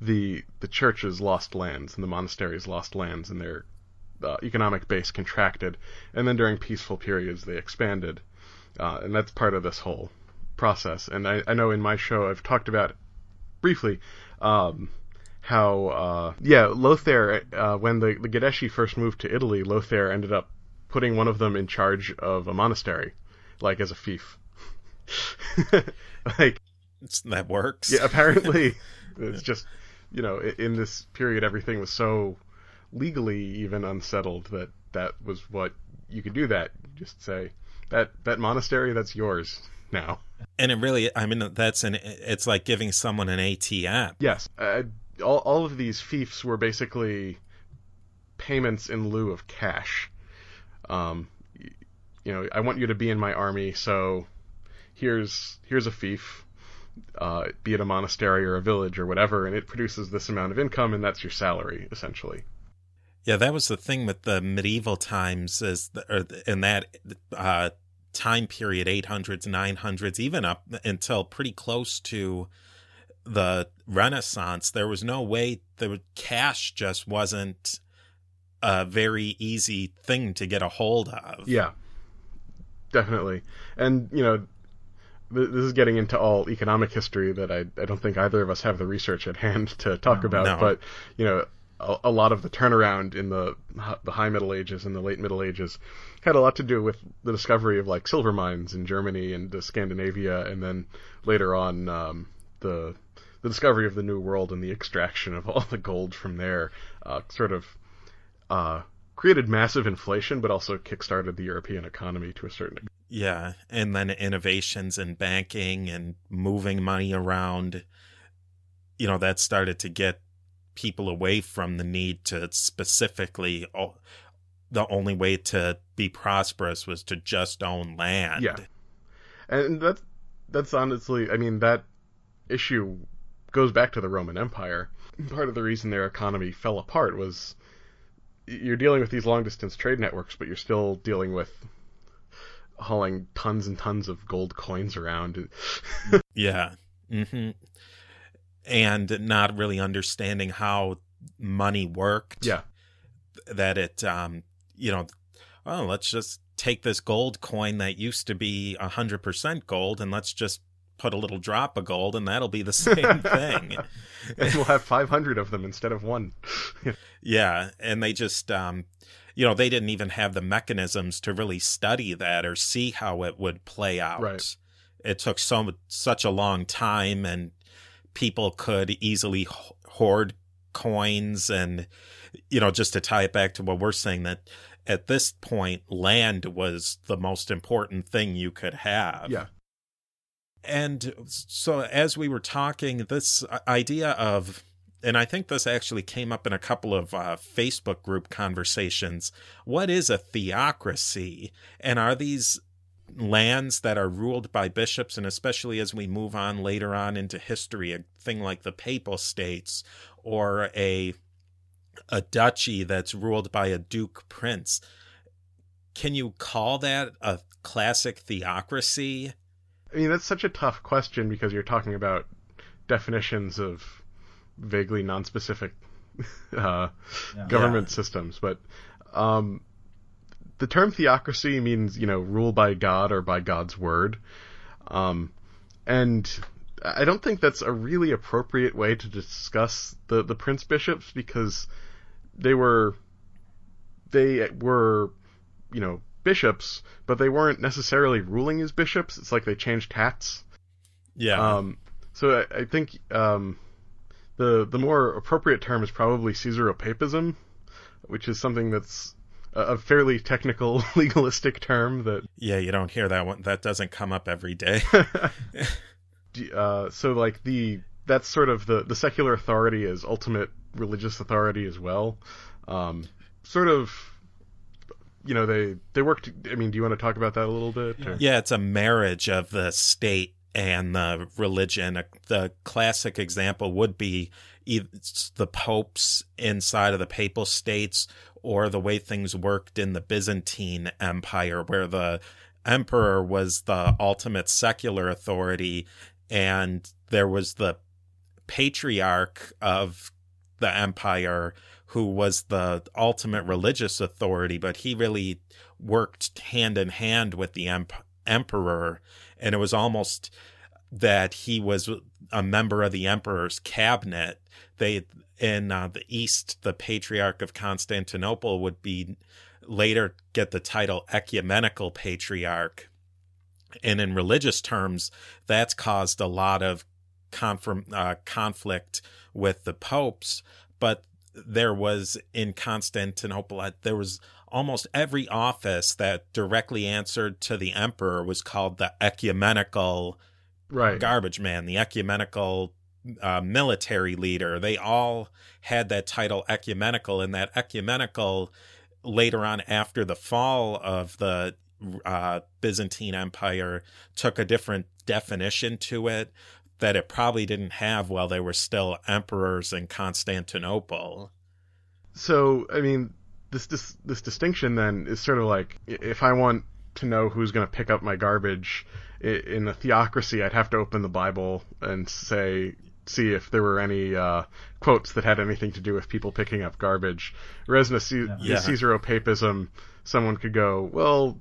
Speaker 1: the the churches lost lands and the monasteries lost lands, and their uh, economic base contracted, and then during peaceful periods they expanded, uh, and that's part of this whole process. And I, I, know in my show I've talked about briefly um, how uh, yeah Lothair uh, when the the Gadeschi first moved to Italy, Lothair ended up putting one of them in charge of a monastery, like as a fief. like
Speaker 2: it's, that works.
Speaker 1: Yeah, apparently it's just you know in this period everything was so legally even unsettled that that was what you could do that. Just say that that monastery that's yours now.
Speaker 2: And it really i mean that's an it's like giving someone an atm
Speaker 1: yes. Uh, all, all of these fiefs were basically payments in lieu of cash. Um you know i want you to be in my army so here's here's a fief uh, be it a monastery or a village or whatever, and it produces this amount of income, and that's your salary essentially.
Speaker 2: Yeah, that was the thing with the medieval times, is the, or in that uh, time period, 800s, 900s, even up until pretty close to the Renaissance. There was no way the cash just wasn't a very easy thing to get a hold of.
Speaker 1: Yeah, definitely, and you know this is getting into all economic history that I, I don't think either of us have the research at hand to talk no, about. No. But you know, a, a, lot of the turnaround in the the High Middle Ages and the Late Middle Ages had a lot to do with the discovery of like silver mines in Germany and Scandinavia, and then later on um, the the discovery of the New World and the extraction of all the gold from there, uh, sort of uh, created massive inflation, but also kickstarted the European economy to a certain extent.
Speaker 2: Yeah, and then innovations in banking and moving money around, you know, that started to get people away from the need to specifically oh, the only way to be prosperous was to just own land.
Speaker 1: Yeah. And that's that's honestly, I mean, that issue goes back to the Roman Empire. Part of the reason their economy fell apart was you're dealing with these long distance trade networks, but you're still dealing with hauling tons and tons of gold coins around.
Speaker 2: yeah. Mm-hmm. And not really understanding how money worked.
Speaker 1: Yeah.
Speaker 2: That it, um, you know, oh, let's just take this gold coin that used to be 100% gold and let's just put a little drop of gold and that'll be the same thing.
Speaker 1: and we'll have 500 of them instead of one.
Speaker 2: yeah. And they just, um, you know, they didn't even have the mechanisms to really study that or see how it would play out.
Speaker 1: Right.
Speaker 2: It took so such a long time, and people could easily hoard coins, and you know, just to tie it back to what we're saying that at this point, land was the most important thing you could have.
Speaker 1: Yeah.
Speaker 2: And so, as we were talking, this uh, idea of and I think this actually came up in a couple of uh, Facebook group conversations. What is a theocracy? And are these lands that are ruled by bishops, and especially as we move on later on into history, a thing like the Papal States or a a duchy that's ruled by a duke prince? Can you call that a classic theocracy?
Speaker 1: I mean, that's such a tough question because you're talking about definitions of vaguely non-specific uh, yeah. government yeah. systems, but um, the term theocracy means you know rule by God or by God's word, um, and I don't think that's a really appropriate way to discuss the the prince bishops because they were they were you know bishops, but they weren't necessarily ruling as bishops. It's like they changed hats.
Speaker 2: Yeah.
Speaker 1: Um, so I, I think um, the the more appropriate term is probably Caesaropapism, which is something that's a, fairly technical legalistic term that
Speaker 2: Yeah, you don't hear that one. That doesn't come up every day.
Speaker 1: uh, so like the that's sort of the the secular authority is ultimate religious authority as well. Um, sort of, you know, they they worked. I mean, do you want to talk about that a little bit? or-
Speaker 2: Yeah, it's a marriage of the state and the religion. The classic example would be the popes inside of the papal states or the way things worked in the Byzantine Empire, where the emperor was the ultimate secular authority and there was the patriarch of the empire who was the ultimate religious authority, but he really worked hand in hand with the emp- emperor. And it was almost that he was a member of the emperor's cabinet. They, in uh, the East, the patriarch of Constantinople would be later get the title ecumenical patriarch. And in religious terms, that's caused a lot of confirm, uh, conflict with the popes. But there was in Constantinople, uh, there was almost every office that directly answered to the emperor was called the ecumenical
Speaker 1: right.
Speaker 2: garbage man, the ecumenical uh, military leader. They all had that title ecumenical, and that ecumenical later on, after the fall of the uh, Byzantine Empire, took a different definition to it that it probably didn't have while they were still emperors in Constantinople.
Speaker 1: So, I mean, this this this distinction then is sort of like if I want to know who's going to pick up my garbage in a theocracy, I'd have to open the Bible and say see if there were any uh, quotes that had anything to do with people picking up garbage. Whereas in a Ce-
Speaker 2: Yeah.
Speaker 1: Caesaropapism, someone could go, well,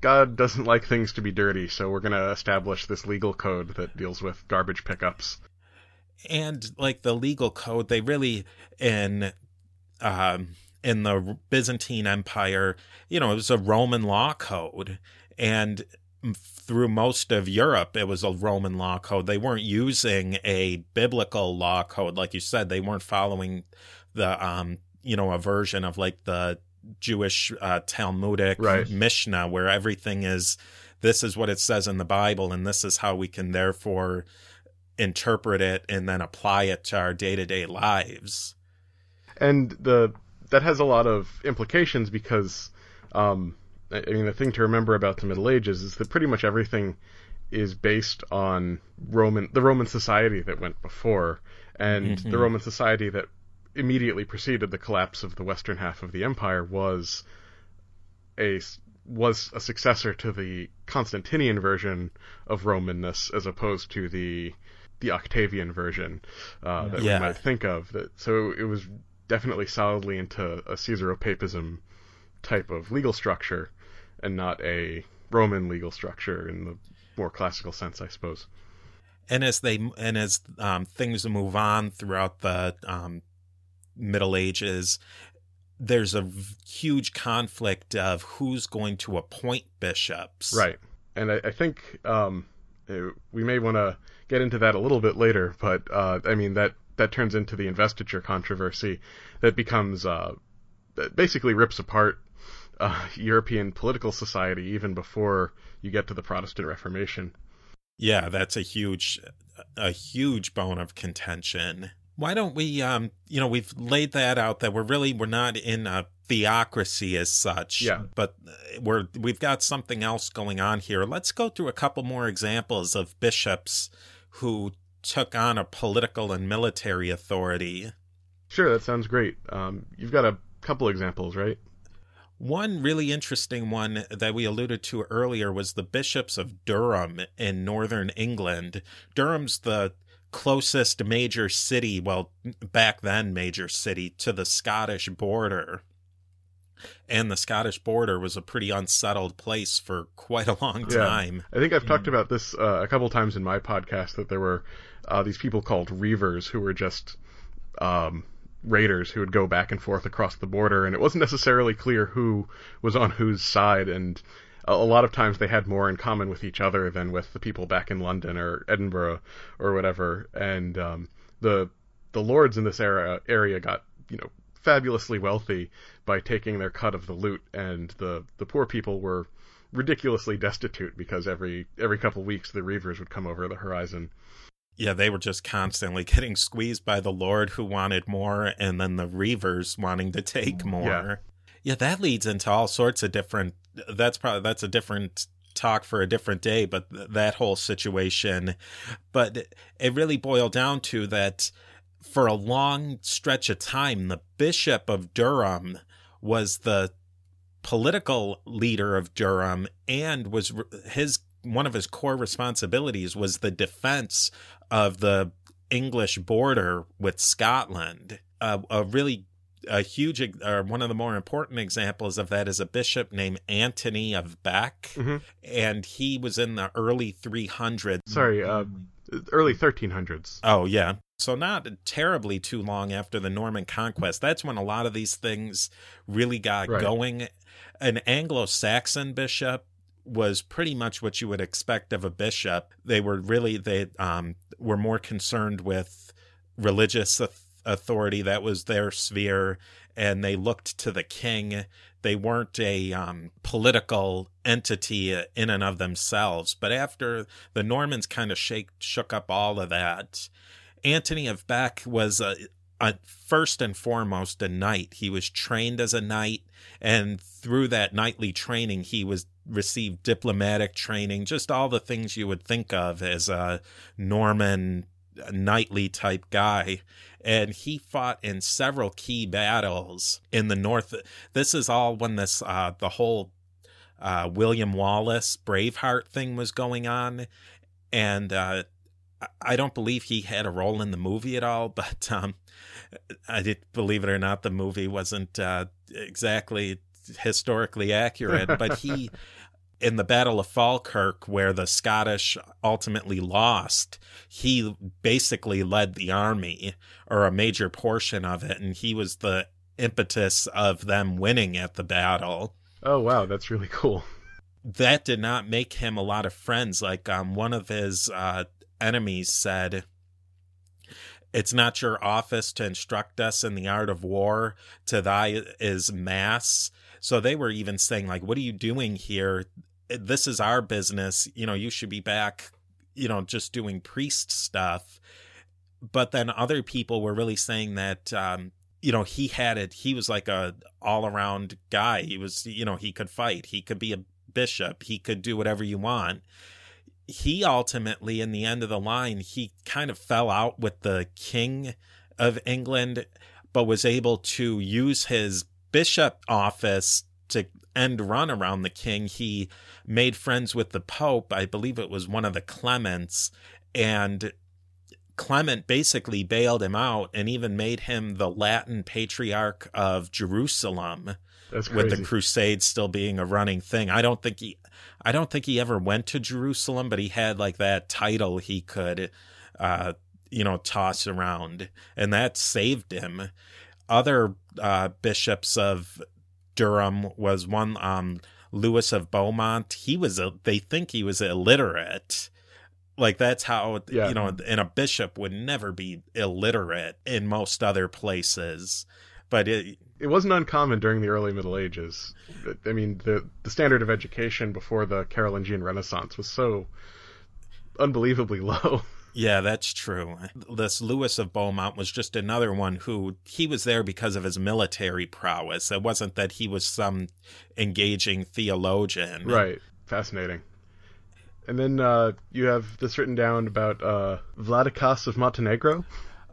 Speaker 1: God doesn't like things to be dirty, so we're going to establish this legal code that deals with garbage pickups.
Speaker 2: and like the legal code they really in um in the byzantine empire you know it was a roman law code. And through most of europe it was a roman law code. They weren't using a biblical law code. Like you said they weren't following the um you know a version of like the jewish uh, talmudic
Speaker 1: Right.
Speaker 2: mishnah where everything is this is what it says in the bible and this is how we can therefore interpret it and then apply it to our day-to-day lives.
Speaker 1: And the that has a lot of implications because um, I I mean the thing to remember about the Middle Ages is that pretty much everything is based on Roman the Roman society that went before and the Roman society that immediately preceded the collapse of the western half of the empire was a was a successor to the Constantinian version of Romanness as opposed to the the Octavian version uh, that
Speaker 2: Yeah.
Speaker 1: we might think of. That so it was definitely solidly into a Caesaropapism type of legal structure, and not a Roman legal structure in the more classical sense, I suppose.
Speaker 2: and as they and as um, things move on throughout the um, middle ages there's a huge conflict of who's going to appoint bishops
Speaker 1: Right, and I, I think um, we may want to get into that a little bit later, but uh, I mean that that turns into the investiture controversy that becomes uh, that basically rips apart uh, European political society even before you get to the Protestant Reformation.
Speaker 2: Yeah, that's a huge a huge bone of contention. Why don't we um you know, we've laid that out that we're really we're not in a theocracy as such.
Speaker 1: Yeah.
Speaker 2: But we're we've got something else going on here. Let's go through a couple more examples of bishops who took on a political and military authority.
Speaker 1: Sure, that sounds great. Um, you've got a couple examples, right?
Speaker 2: One really interesting one that we alluded to earlier was the bishops of Durham in northern England. Durham's the closest major city, well, back then major city, to the Scottish border. And the Scottish border was a pretty unsettled place for quite a long time. Yeah.
Speaker 1: I think I've talked about this uh, a couple times in my podcast that there were uh, these people called reavers who were just um, raiders who would go back and forth across the border, and it wasn't necessarily clear who was on whose side. And a, a lot of times they had more in common with each other than with the people back in London or Edinburgh or whatever. And um, the the lords in this era area got you know fabulously wealthy by taking their cut of the loot, and the the poor people were ridiculously destitute because every every couple weeks the reavers would come over the horizon.
Speaker 2: Yeah, they were just constantly getting squeezed by the Lord who wanted more, and then the reavers wanting to take mm, more.
Speaker 1: Yeah.
Speaker 2: yeah, that leads into all sorts of different. That's probably that's a different talk for a different day, but th- that whole situation. But it really boiled down to that for a long stretch of time, the Bishop of Durham was the political leader of Durham and was his one of his core responsibilities was the defense of the English border with Scotland. Uh, a really a huge or one of the more important examples of that is a bishop named Anthony of Bek,
Speaker 1: mm-hmm.
Speaker 2: and he was in the early 300s.
Speaker 1: Sorry, uh, early 1300s.
Speaker 2: Oh yeah, so not terribly too long after the Norman conquest. That's when a lot of these things really got
Speaker 1: Right.
Speaker 2: going. An Anglo-Saxon bishop was pretty much what you would expect of a bishop. They were really they um, were more concerned with religious authority. That was their sphere, and they looked to the king. They weren't a um, political entity in and of themselves. But after the Normans kind of shake, shook up all of that, Antony of Bek was a first and foremost a knight. He was trained as a knight, and through that knightly training, he was received diplomatic training, just all the things you would think of as a Norman knightly type guy. And he fought in several key battles in the north. This is all when this uh, the whole uh, William Wallace Braveheart thing was going on, and uh, I- don't believe he had a role in the movie at all. But um, I did believe it or not, the movie wasn't uh, exactly historically accurate. but he, in the Battle of Falkirk, where the Scottish ultimately lost, he basically led the army or a major portion of it, and he was the impetus of them winning at the battle
Speaker 1: Oh wow, that's really cool.
Speaker 2: that did not make him a lot of friends. Like um, one of his uh, enemies said, "It's not your office to instruct us in the art of war. To thy is mass." So they were even saying, like, "What are you doing here? This is our business. You know, you should be back. You know, just doing priest stuff." But then other people were really saying that. Um, you know he had it he was like a all around guy he was you know he could fight he could be a bishop he could do whatever you want he ultimately in the end of the line he kind of fell out with the king of england but was able to use his bishop office to end run around the king he made friends with the pope i believe it was one of the clements and Clement basically bailed him out and even made him the Latin patriarch of Jerusalem
Speaker 1: That's
Speaker 2: with the crusades still being a running thing. I don't think he I don't think he ever went to Jerusalem, but he had like that title he could uh you know toss around and that saved him. Other uh bishops of Durham was one um Lewis of Beaumont. He was a they think he was illiterate. Like that's how
Speaker 1: Yeah.
Speaker 2: you know, and a bishop would never be illiterate in most other places. But it,
Speaker 1: it wasn't uncommon during the early Middle Ages. I mean, the the standard of education before the Carolingian Renaissance was so unbelievably low.
Speaker 2: Yeah, that's true. This Lewis of Beaumont was just another one who he was there because of his military prowess. It wasn't that he was some engaging theologian.
Speaker 1: right. Fascinating. And then uh, you have this written down about uh, Vladikas of Montenegro.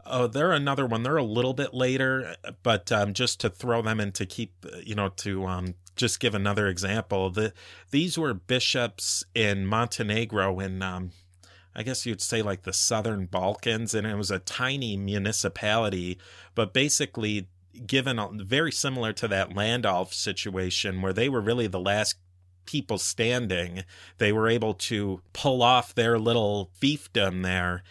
Speaker 2: Oh, they're another one. They're a little bit later, but um, just to throw them in to keep, you know, to um, just give another example, the these were bishops in Montenegro in, um, I guess you'd say like the southern Balkans, and it was a tiny municipality, but basically given very similar to that Landulf situation where they were really the last people standing. They were able to pull off their little fiefdom there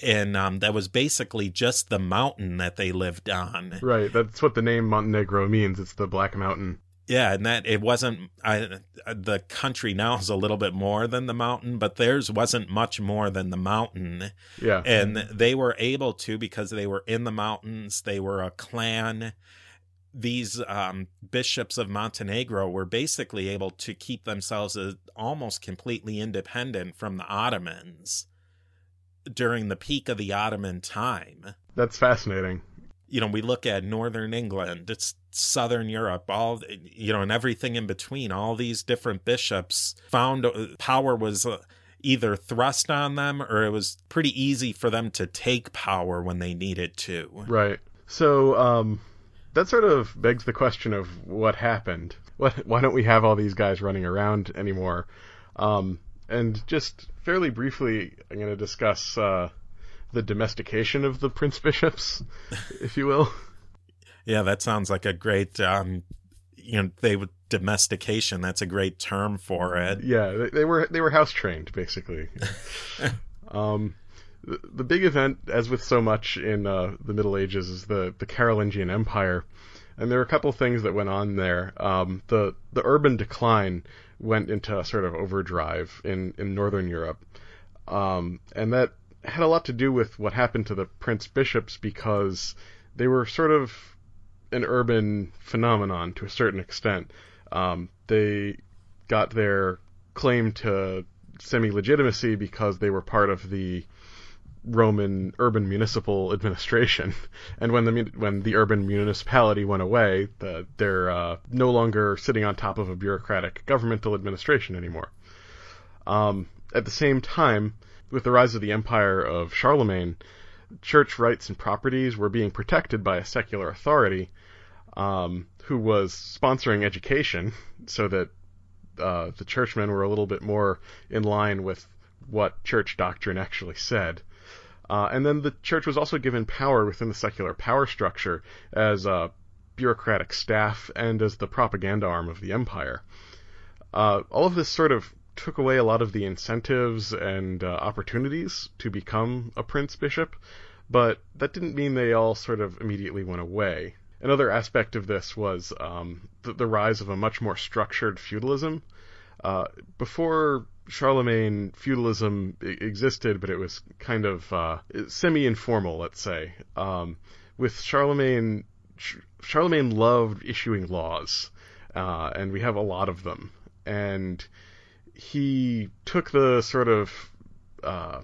Speaker 2: and um, that was basically just the mountain that they lived on.
Speaker 1: Right. That's what the name Montenegro means. It's the Black Mountain.
Speaker 2: Yeah, and that it wasn't. I, the country now is a little bit more than the mountain, but theirs wasn't much more than the mountain.
Speaker 1: Yeah,
Speaker 2: and they were able to because they were in the mountains. They were a clan. These um, bishops of Montenegro were basically able to keep themselves as almost completely independent from the Ottomans during the peak of the Ottoman time.
Speaker 1: That's fascinating
Speaker 2: you know, we look at northern England, it's southern Europe, all, you know, and everything in between, all these different bishops found uh, power was uh, either thrust on them or it was pretty easy for them to take power when they needed to.
Speaker 1: Right. So, um, that sort of begs the question of what happened. What, why don't we have all these guys running around anymore? Um, and just fairly briefly, I'm going to discuss uh, the domestication of the prince bishops, if you will.
Speaker 2: Yeah, that sounds like a great, um, you know, they would domestication. That's a great term for it.
Speaker 1: Yeah, they, they were they were house trained basically. um, the, the, big event, as with so much in uh, the Middle Ages, is the the Carolingian Empire, and there are a couple things that went on there. Um, the the urban decline went into sort of overdrive in in northern Europe, um, and that had a lot to do with what happened to the prince bishops because they were sort of an urban phenomenon to a certain extent. Um, they got their claim to semi legitimacy because they were part of the Roman urban municipal administration, and when the when the urban municipality went away, the, they're uh, no longer sitting on top of a bureaucratic governmental administration anymore. Um, at the same time, with the rise of the empire of Charlemagne, church rights and properties were being protected by a secular authority um, who was sponsoring education so that uh, the churchmen were a little bit more in line with what church doctrine actually said. Uh, and then the church was also given power within the secular power structure as a bureaucratic staff and as the propaganda arm of the empire. Uh, all of this sort of took away a lot of the incentives and uh, opportunities to become a prince bishop, but that didn't mean they all sort of immediately went away. Another aspect of this was um, the, the, rise of a much more structured feudalism. Uh, before Charlemagne, feudalism existed, but it was kind of uh, semi-informal, let's say. Um, with Charlemagne, Charlemagne loved issuing laws, uh, and we have a lot of them. And he took the sort of uh,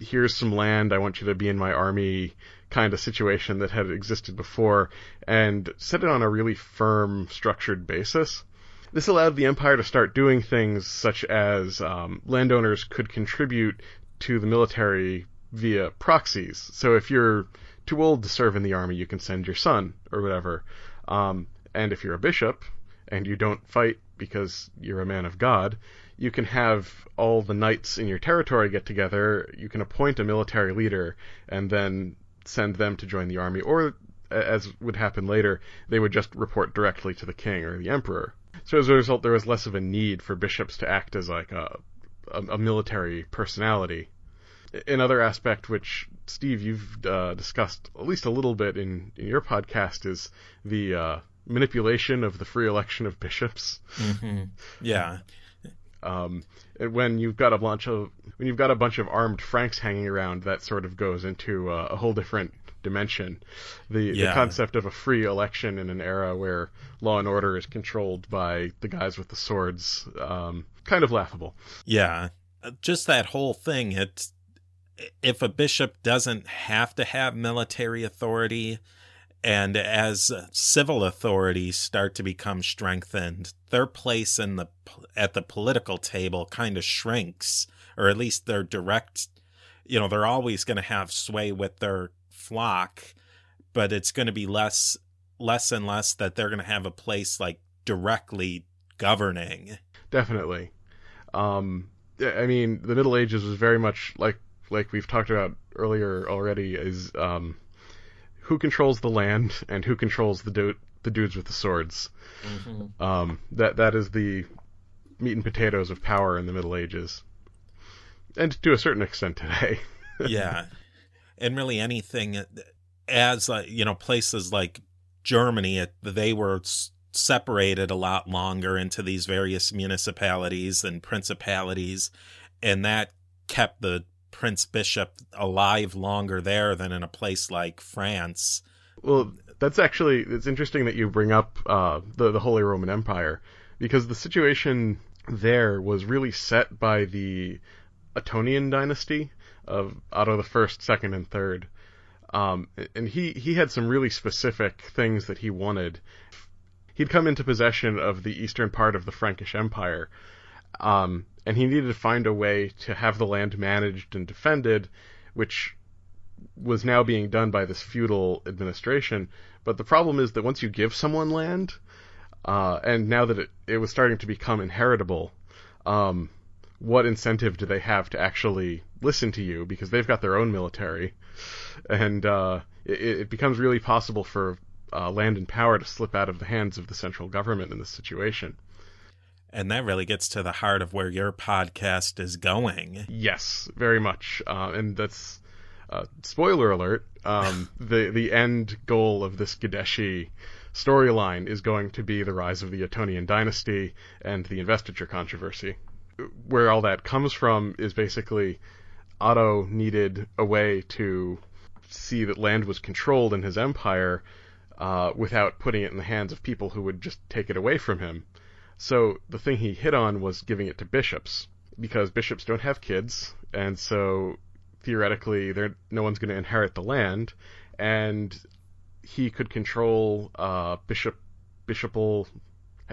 Speaker 1: here's some land, I want you to be in my army kind of situation that had existed before, and set it on a really firm, structured basis. This allowed the empire to start doing things such as um, landowners could contribute to the military via proxies. So if you're too old to serve in the army, you can send your son or whatever. Um, and if you're a bishop and you don't fight because you're a man of God, you can have all the knights in your territory get together, you can appoint a military leader, and then send them to join the army, or, as would happen later, they would just report directly to the king or the emperor. So as a result, there was less of a need for bishops to act as like a, a, a military personality. Another aspect which Steve you've uh, discussed at least a little bit in, in your podcast is the uh, manipulation of the free election of bishops.
Speaker 2: Mm-hmm. Yeah,
Speaker 1: um, when you've got a bunch of when you've got a bunch of armed Franks hanging around, that sort of goes into a, a whole different dimension. The, yeah. the concept of a free election in an era where law and order is controlled by the guys with the swords, um, kind of laughable.
Speaker 2: Yeah, just that whole thing. It's if a bishop doesn't have to have military authority, and as civil authorities start to become strengthened, their place in the at the political table kind of shrinks, or at least their direct, you know, they're always going to have sway with their flock, but it's going to be less less and less that they're going to have a place like directly governing.
Speaker 1: Definitely. Um, I mean, the Middle Ages was very much like like we've talked about earlier already is um, who controls the land and who controls the du- the dudes with the swords. Mm-hmm. Um, that that is the meat and potatoes of power in the Middle Ages, and to a certain extent today.
Speaker 2: yeah, and really anything as uh, you know places like Germany, it, they were separated a lot longer into these various municipalities and principalities, and that kept the prince bishop alive longer there than in a place like France.
Speaker 1: Well, that's actually it's interesting that you bring up uh, the the Holy Roman Empire because the situation there was really set by the Ottonian dynasty of Otto the First, Second, and Third. Um, and he, he had some really specific things that he wanted. He'd come into possession of the eastern part of the Frankish Empire, um, and he needed to find a way to have the land managed and defended, which was now being done by this feudal administration. But the problem is that once you give someone land, uh, and now that it, it was starting to become inheritable, um, what incentive do they have to actually listen to you because they've got their own military, and uh, it, it, becomes really possible for uh, land and power to slip out of the hands of the central government in this situation.
Speaker 2: And that really gets to the heart of where your podcast is going.
Speaker 1: Yes, very much, uh, and that's uh, spoiler alert. Um, the the end goal of this Gudeshi storyline is going to be the rise of the Ottonian dynasty and the investiture controversy where all that comes from is basically Otto needed a way to see that land was controlled in his empire uh, without putting it in the hands of people who would just take it away from him. So the thing he hit on was giving it to bishops because bishops don't have kids, and so theoretically, there no one's going to inherit the land, and he could control uh, bishop bishopal.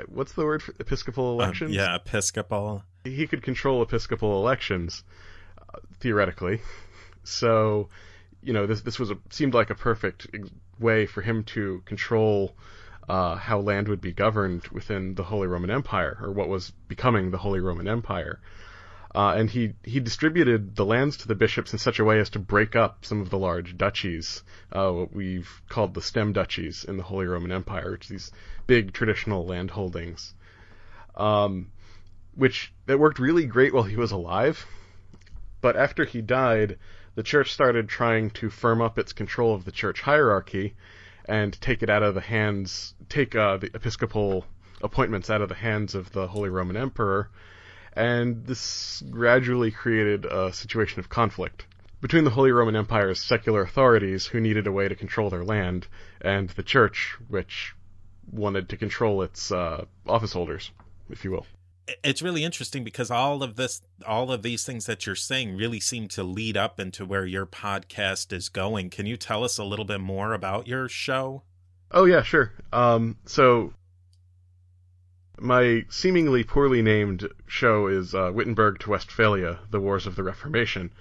Speaker 1: What's the word for episcopal um, elections?
Speaker 2: yeah, episcopal
Speaker 1: he could control episcopal elections uh, theoretically. So, you know, this this was a, seemed like a perfect way for him to control uh, how land would be governed within the Holy Roman Empire, or what was becoming the Holy Roman Empire. Uh, and he he distributed the lands to the bishops in such a way as to break up some of the large duchies, uh, what we've called the stem duchies in the Holy Roman Empire, which these big traditional land holdings. Um, which that worked really great while he was alive. But after he died, the church started trying to firm up its control of the church hierarchy and take it out of the hands, take uh, the episcopal appointments out of the hands of the Holy Roman Emperor, and this gradually created a situation of conflict between the Holy Roman Empire's secular authorities, who needed a way to control their land, and the Church, which wanted to control its uh, office holders, if you will
Speaker 2: it's really interesting because all of this all of these things that you're saying really seem to lead up into where your podcast is going. Can you tell us a little bit more about your show?
Speaker 1: Oh yeah sure. Um, so my seemingly poorly named show is uh, wittenberg to westphalia the wars of the reformation.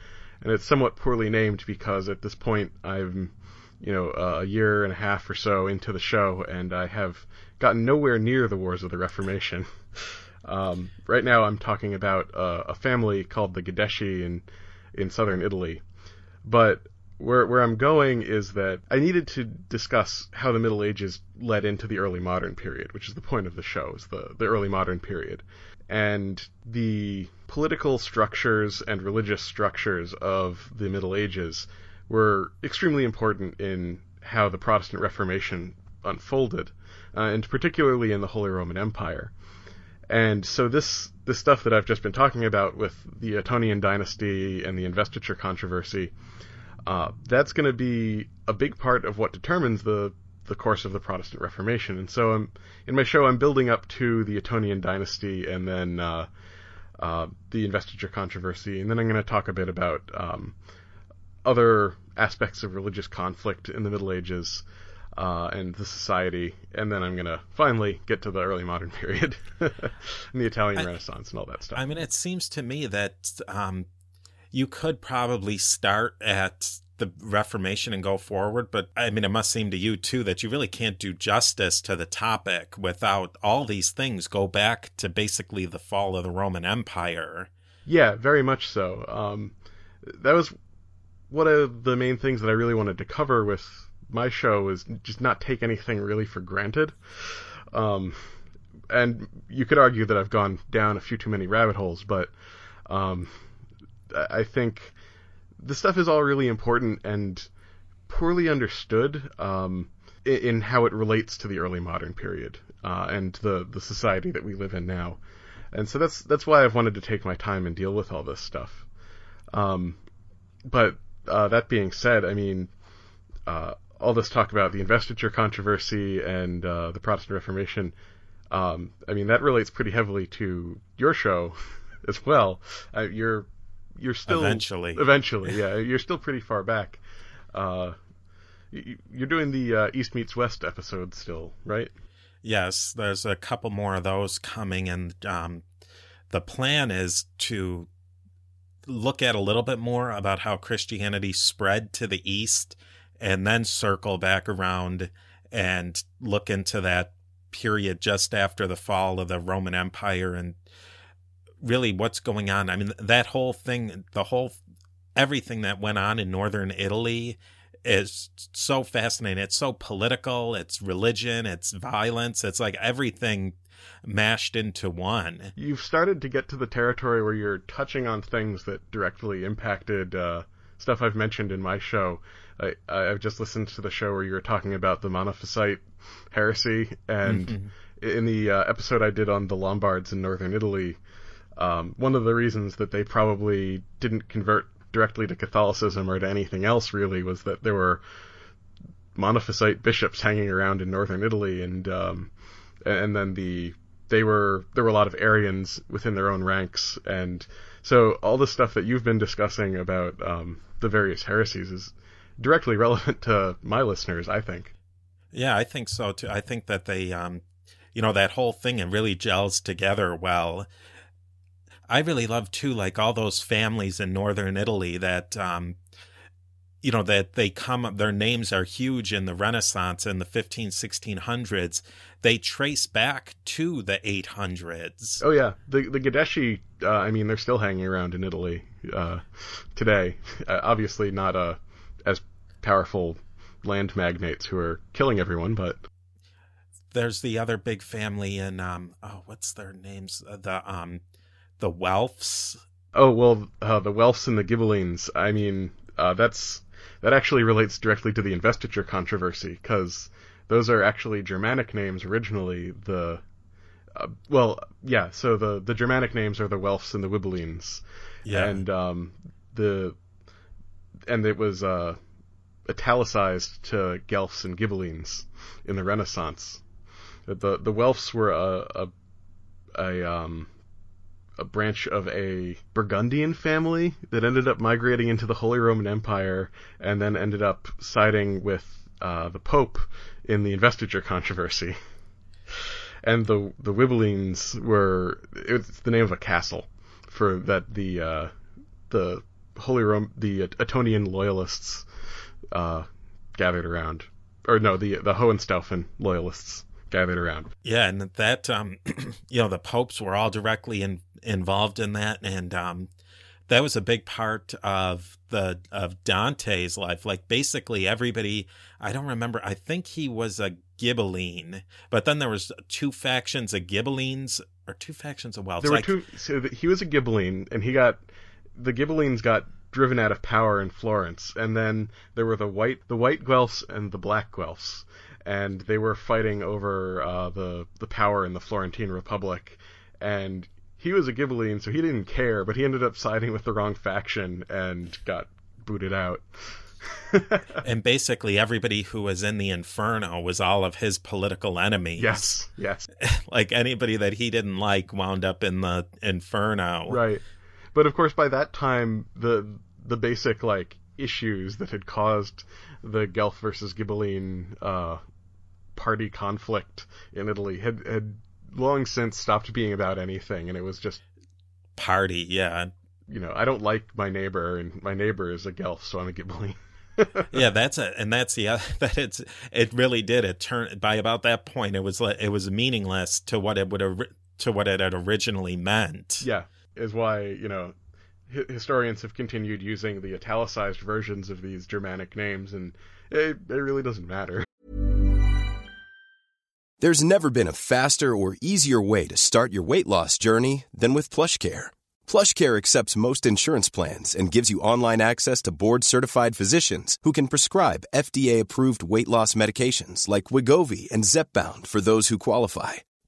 Speaker 1: And it's somewhat poorly named because at this point i'm you know uh, a year and a half or so into the show and i have gotten nowhere near the wars of the reformation Um, right now, I'm talking about uh, a family called the Gudeshi in in southern Italy. But where where I'm going is that I needed to discuss how the Middle Ages led into the early modern period, which is the point of the show, is the the early modern period, and the political structures and religious structures of the Middle Ages were extremely important in how the Protestant Reformation unfolded, uh, and particularly in the Holy Roman Empire. And so this this stuff that I've just been talking about with the Ottonian dynasty and the investiture controversy, uh, that's going to be a big part of what determines the the course of the Protestant Reformation. And so I'm in my show I'm building up to the Ottonian dynasty and then uh, uh, the investiture controversy, and then I'm going to talk a bit about um, other aspects of religious conflict in the Middle Ages uh, and the society, and then I'm gonna finally get to the early modern period and the Italian I, Renaissance and all that stuff.
Speaker 2: I mean, it seems to me that um, you could probably start at the Reformation and go forward, but I mean, it must seem to you too that you really can't do justice to the topic without all these things go back to basically the fall of the Roman Empire.
Speaker 1: Yeah, very much so. Um, that was one of the main things that I really wanted to cover with my show is just not take anything really for granted. Um, and you could argue that I've gone down a few too many rabbit holes, but um, I think this stuff is all really important and poorly understood. Um, in how it relates to the early modern period uh, and the the society that we live in now. And so that's that's why I've wanted to take my time and deal with all this stuff. Um, but uh, that being said, I mean, uh, all this talk about the investiture controversy and uh, the Protestant Reformation, um, I mean, that relates pretty heavily to your show as well. Uh, you're you're still
Speaker 2: eventually
Speaker 1: eventually yeah you're still pretty far back. Uh, you're doing the uh, East meets West episode still, right?
Speaker 2: Yes, there's a couple more of those coming, and um, the plan is to look at a little bit more about how Christianity spread to the East and then circle back around and look into that period just after the fall of the Roman Empire and really what's going on. I mean, that whole thing, the whole, everything that went on in northern Italy is so fascinating. It's so political, it's religion, it's violence, it's like everything mashed into one.
Speaker 1: You've started to get to the territory where you're touching on things that directly impacted uh, stuff I've mentioned in my show. I, I've just listened to the show where you were talking about the Monophysite heresy, and mm-hmm. in the uh, episode I did on the Lombards in northern Italy, um, one of the reasons that they probably didn't convert directly to Catholicism or to anything else really was that there were Monophysite bishops hanging around in northern Italy, and um, and then the they were there were a lot of Arians within their own ranks, and so all the stuff that you've been discussing about um, the various heresies is directly relevant to my listeners. I think.
Speaker 2: Yeah, I think so too. I think that they, um, you know, that whole thing it really gels together well. I really love too, like all those families in northern Italy that um, you know that they come their names are huge in the renaissance in the 15 1600s they trace back to the 800s
Speaker 1: oh yeah the the gadeschi uh, i mean they're still hanging around in italy uh, today uh, obviously not uh, as powerful land magnates who are killing everyone but
Speaker 2: there's the other big family in um oh what's their names uh, the um the Welfs.
Speaker 1: Oh well, uh, the Welfs and the Ghibellines. I mean, uh, that's that actually relates directly to the investiture controversy because those are actually Germanic names originally. The uh, well, yeah. So the the Germanic names are the Welfs and the Wibellines. Yeah. And um, the and it was uh, italicized to Guelphs and Ghibellines in the Renaissance. The the Welfs were a a, a um, a branch of a Burgundian family that ended up migrating into the Holy Roman Empire and then ended up siding with uh, the Pope in the investiture controversy. And the the Wibellines were it's the name of a castle for that the uh, the Holy Rome the Ottonian loyalists uh, gathered around, or no, the the Hohenstaufen loyalists gathered around.
Speaker 2: Yeah, and that um, you know the popes were all directly in, involved in that, and um, that was a big part of the of Dante's life. Like basically everybody, I don't remember. I think he was a Ghibelline, but then there was two factions of Ghibellines or two factions of Welfs.
Speaker 1: There were like, two. So he was a Ghibelline, and he got the Ghibellines got driven out of power in Florence, and then there were the white the white Guelphs and the black Guelphs, and they were fighting over uh, the the power in the Florentine Republic, and he was a Ghibelline, so he didn't care, but he ended up siding with the wrong faction and got booted out.
Speaker 2: and basically, everybody who was in the Inferno was all of his political enemies.
Speaker 1: Yes, yes.
Speaker 2: like anybody that he didn't like wound up in the Inferno.
Speaker 1: Right. But of course, by that time, the the basic like issues that had caused the Guelph versus Ghibelline uh, party conflict in Italy had had long since stopped being about anything, and it was just
Speaker 2: party. Yeah,
Speaker 1: you know, I don't like my neighbor, and my neighbor is a Guelph, so I'm a Ghibelline.
Speaker 2: yeah, that's it, and that's the that it's it really did it turned by about that point it was like it was meaningless to what it would have to what it had originally meant.
Speaker 1: Yeah, is why you know historians have continued using the italicized versions of these Germanic names, and it, it really doesn't matter.
Speaker 3: There's never been a faster or easier way to start your weight loss journey than with PlushCare PlushCare accepts most insurance plans and gives you online access to board-certified physicians who can prescribe FDA-approved weight loss medications like Wegovy and Zepbound for those who qualify.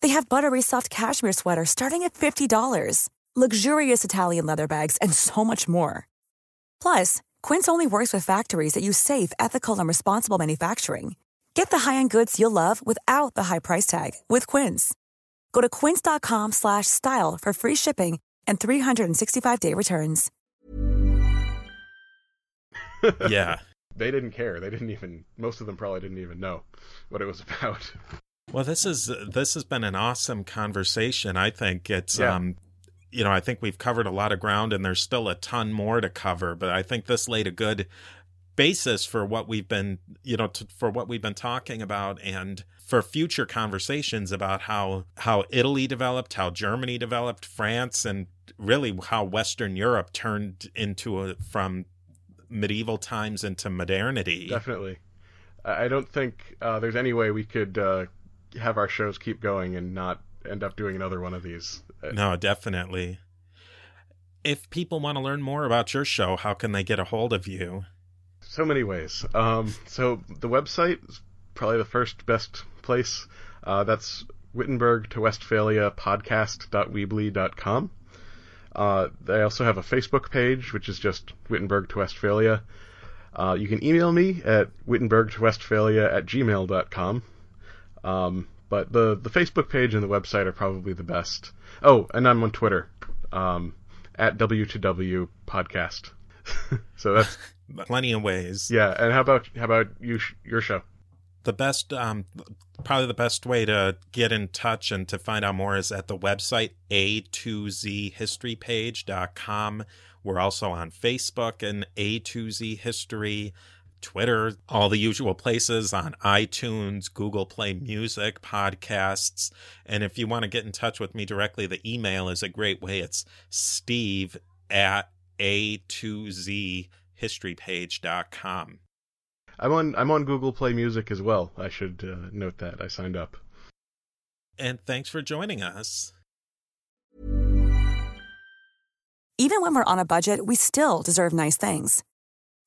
Speaker 4: They have buttery soft cashmere sweaters starting at $50, luxurious Italian leather bags, and so much more. Plus, Quince only works with factories that use safe, ethical, and responsible manufacturing. Get the high-end goods you'll love without the high price tag with Quince. Go to quince.com slash style for free shipping and 365-day returns.
Speaker 2: yeah.
Speaker 1: They didn't care. They didn't even. Most of them probably didn't even know what it was about.
Speaker 2: Well, this is this has been an awesome conversation. I think it's
Speaker 1: Yeah.
Speaker 2: um you know, I think we've covered a lot of ground and there's still a ton more to cover, but I think this laid a good basis for what we've been, you know, to, for what we've been talking about and for future conversations about how how Italy developed, how Germany developed, France and really how Western Europe turned into a from medieval times into modernity.
Speaker 1: Definitely. I I don't think uh, there's any way we could uh, have our shows keep going and not end up doing another one of these.
Speaker 2: No, definitely. If people want to learn more about your show, how can they get a hold of you?
Speaker 1: So many ways. Um, so the website is probably the first best place. Uh, that's Wittenberg to Westphalia podcast.weebly.com. Uh, they also have a Facebook page, which is just Wittenberg to Westphalia. Uh, you can email me at Wittenberg to Westphalia at gmail.com. Um, but the, the Facebook page and the website are probably the best. Oh, and I'm on Twitter um, at W2W podcast. so that's
Speaker 2: Plenty of ways.
Speaker 1: yeah. And how about how about you sh- your show?
Speaker 2: The best, um, probably the best way to get in touch and to find out more is at the website a2zhistorypage.com. We're also on Facebook and A2Z History, Twitter, all the usual places on iTunes, Google Play Music, podcasts. And if you want to get in touch with me directly, the email is a great way. It's steve at a2zhistorypage.com.
Speaker 1: I'm on I'm on Google Play Music as well. I should uh, note that I signed up.
Speaker 2: And thanks for joining us.
Speaker 4: Even when we're on a budget, we still deserve nice things.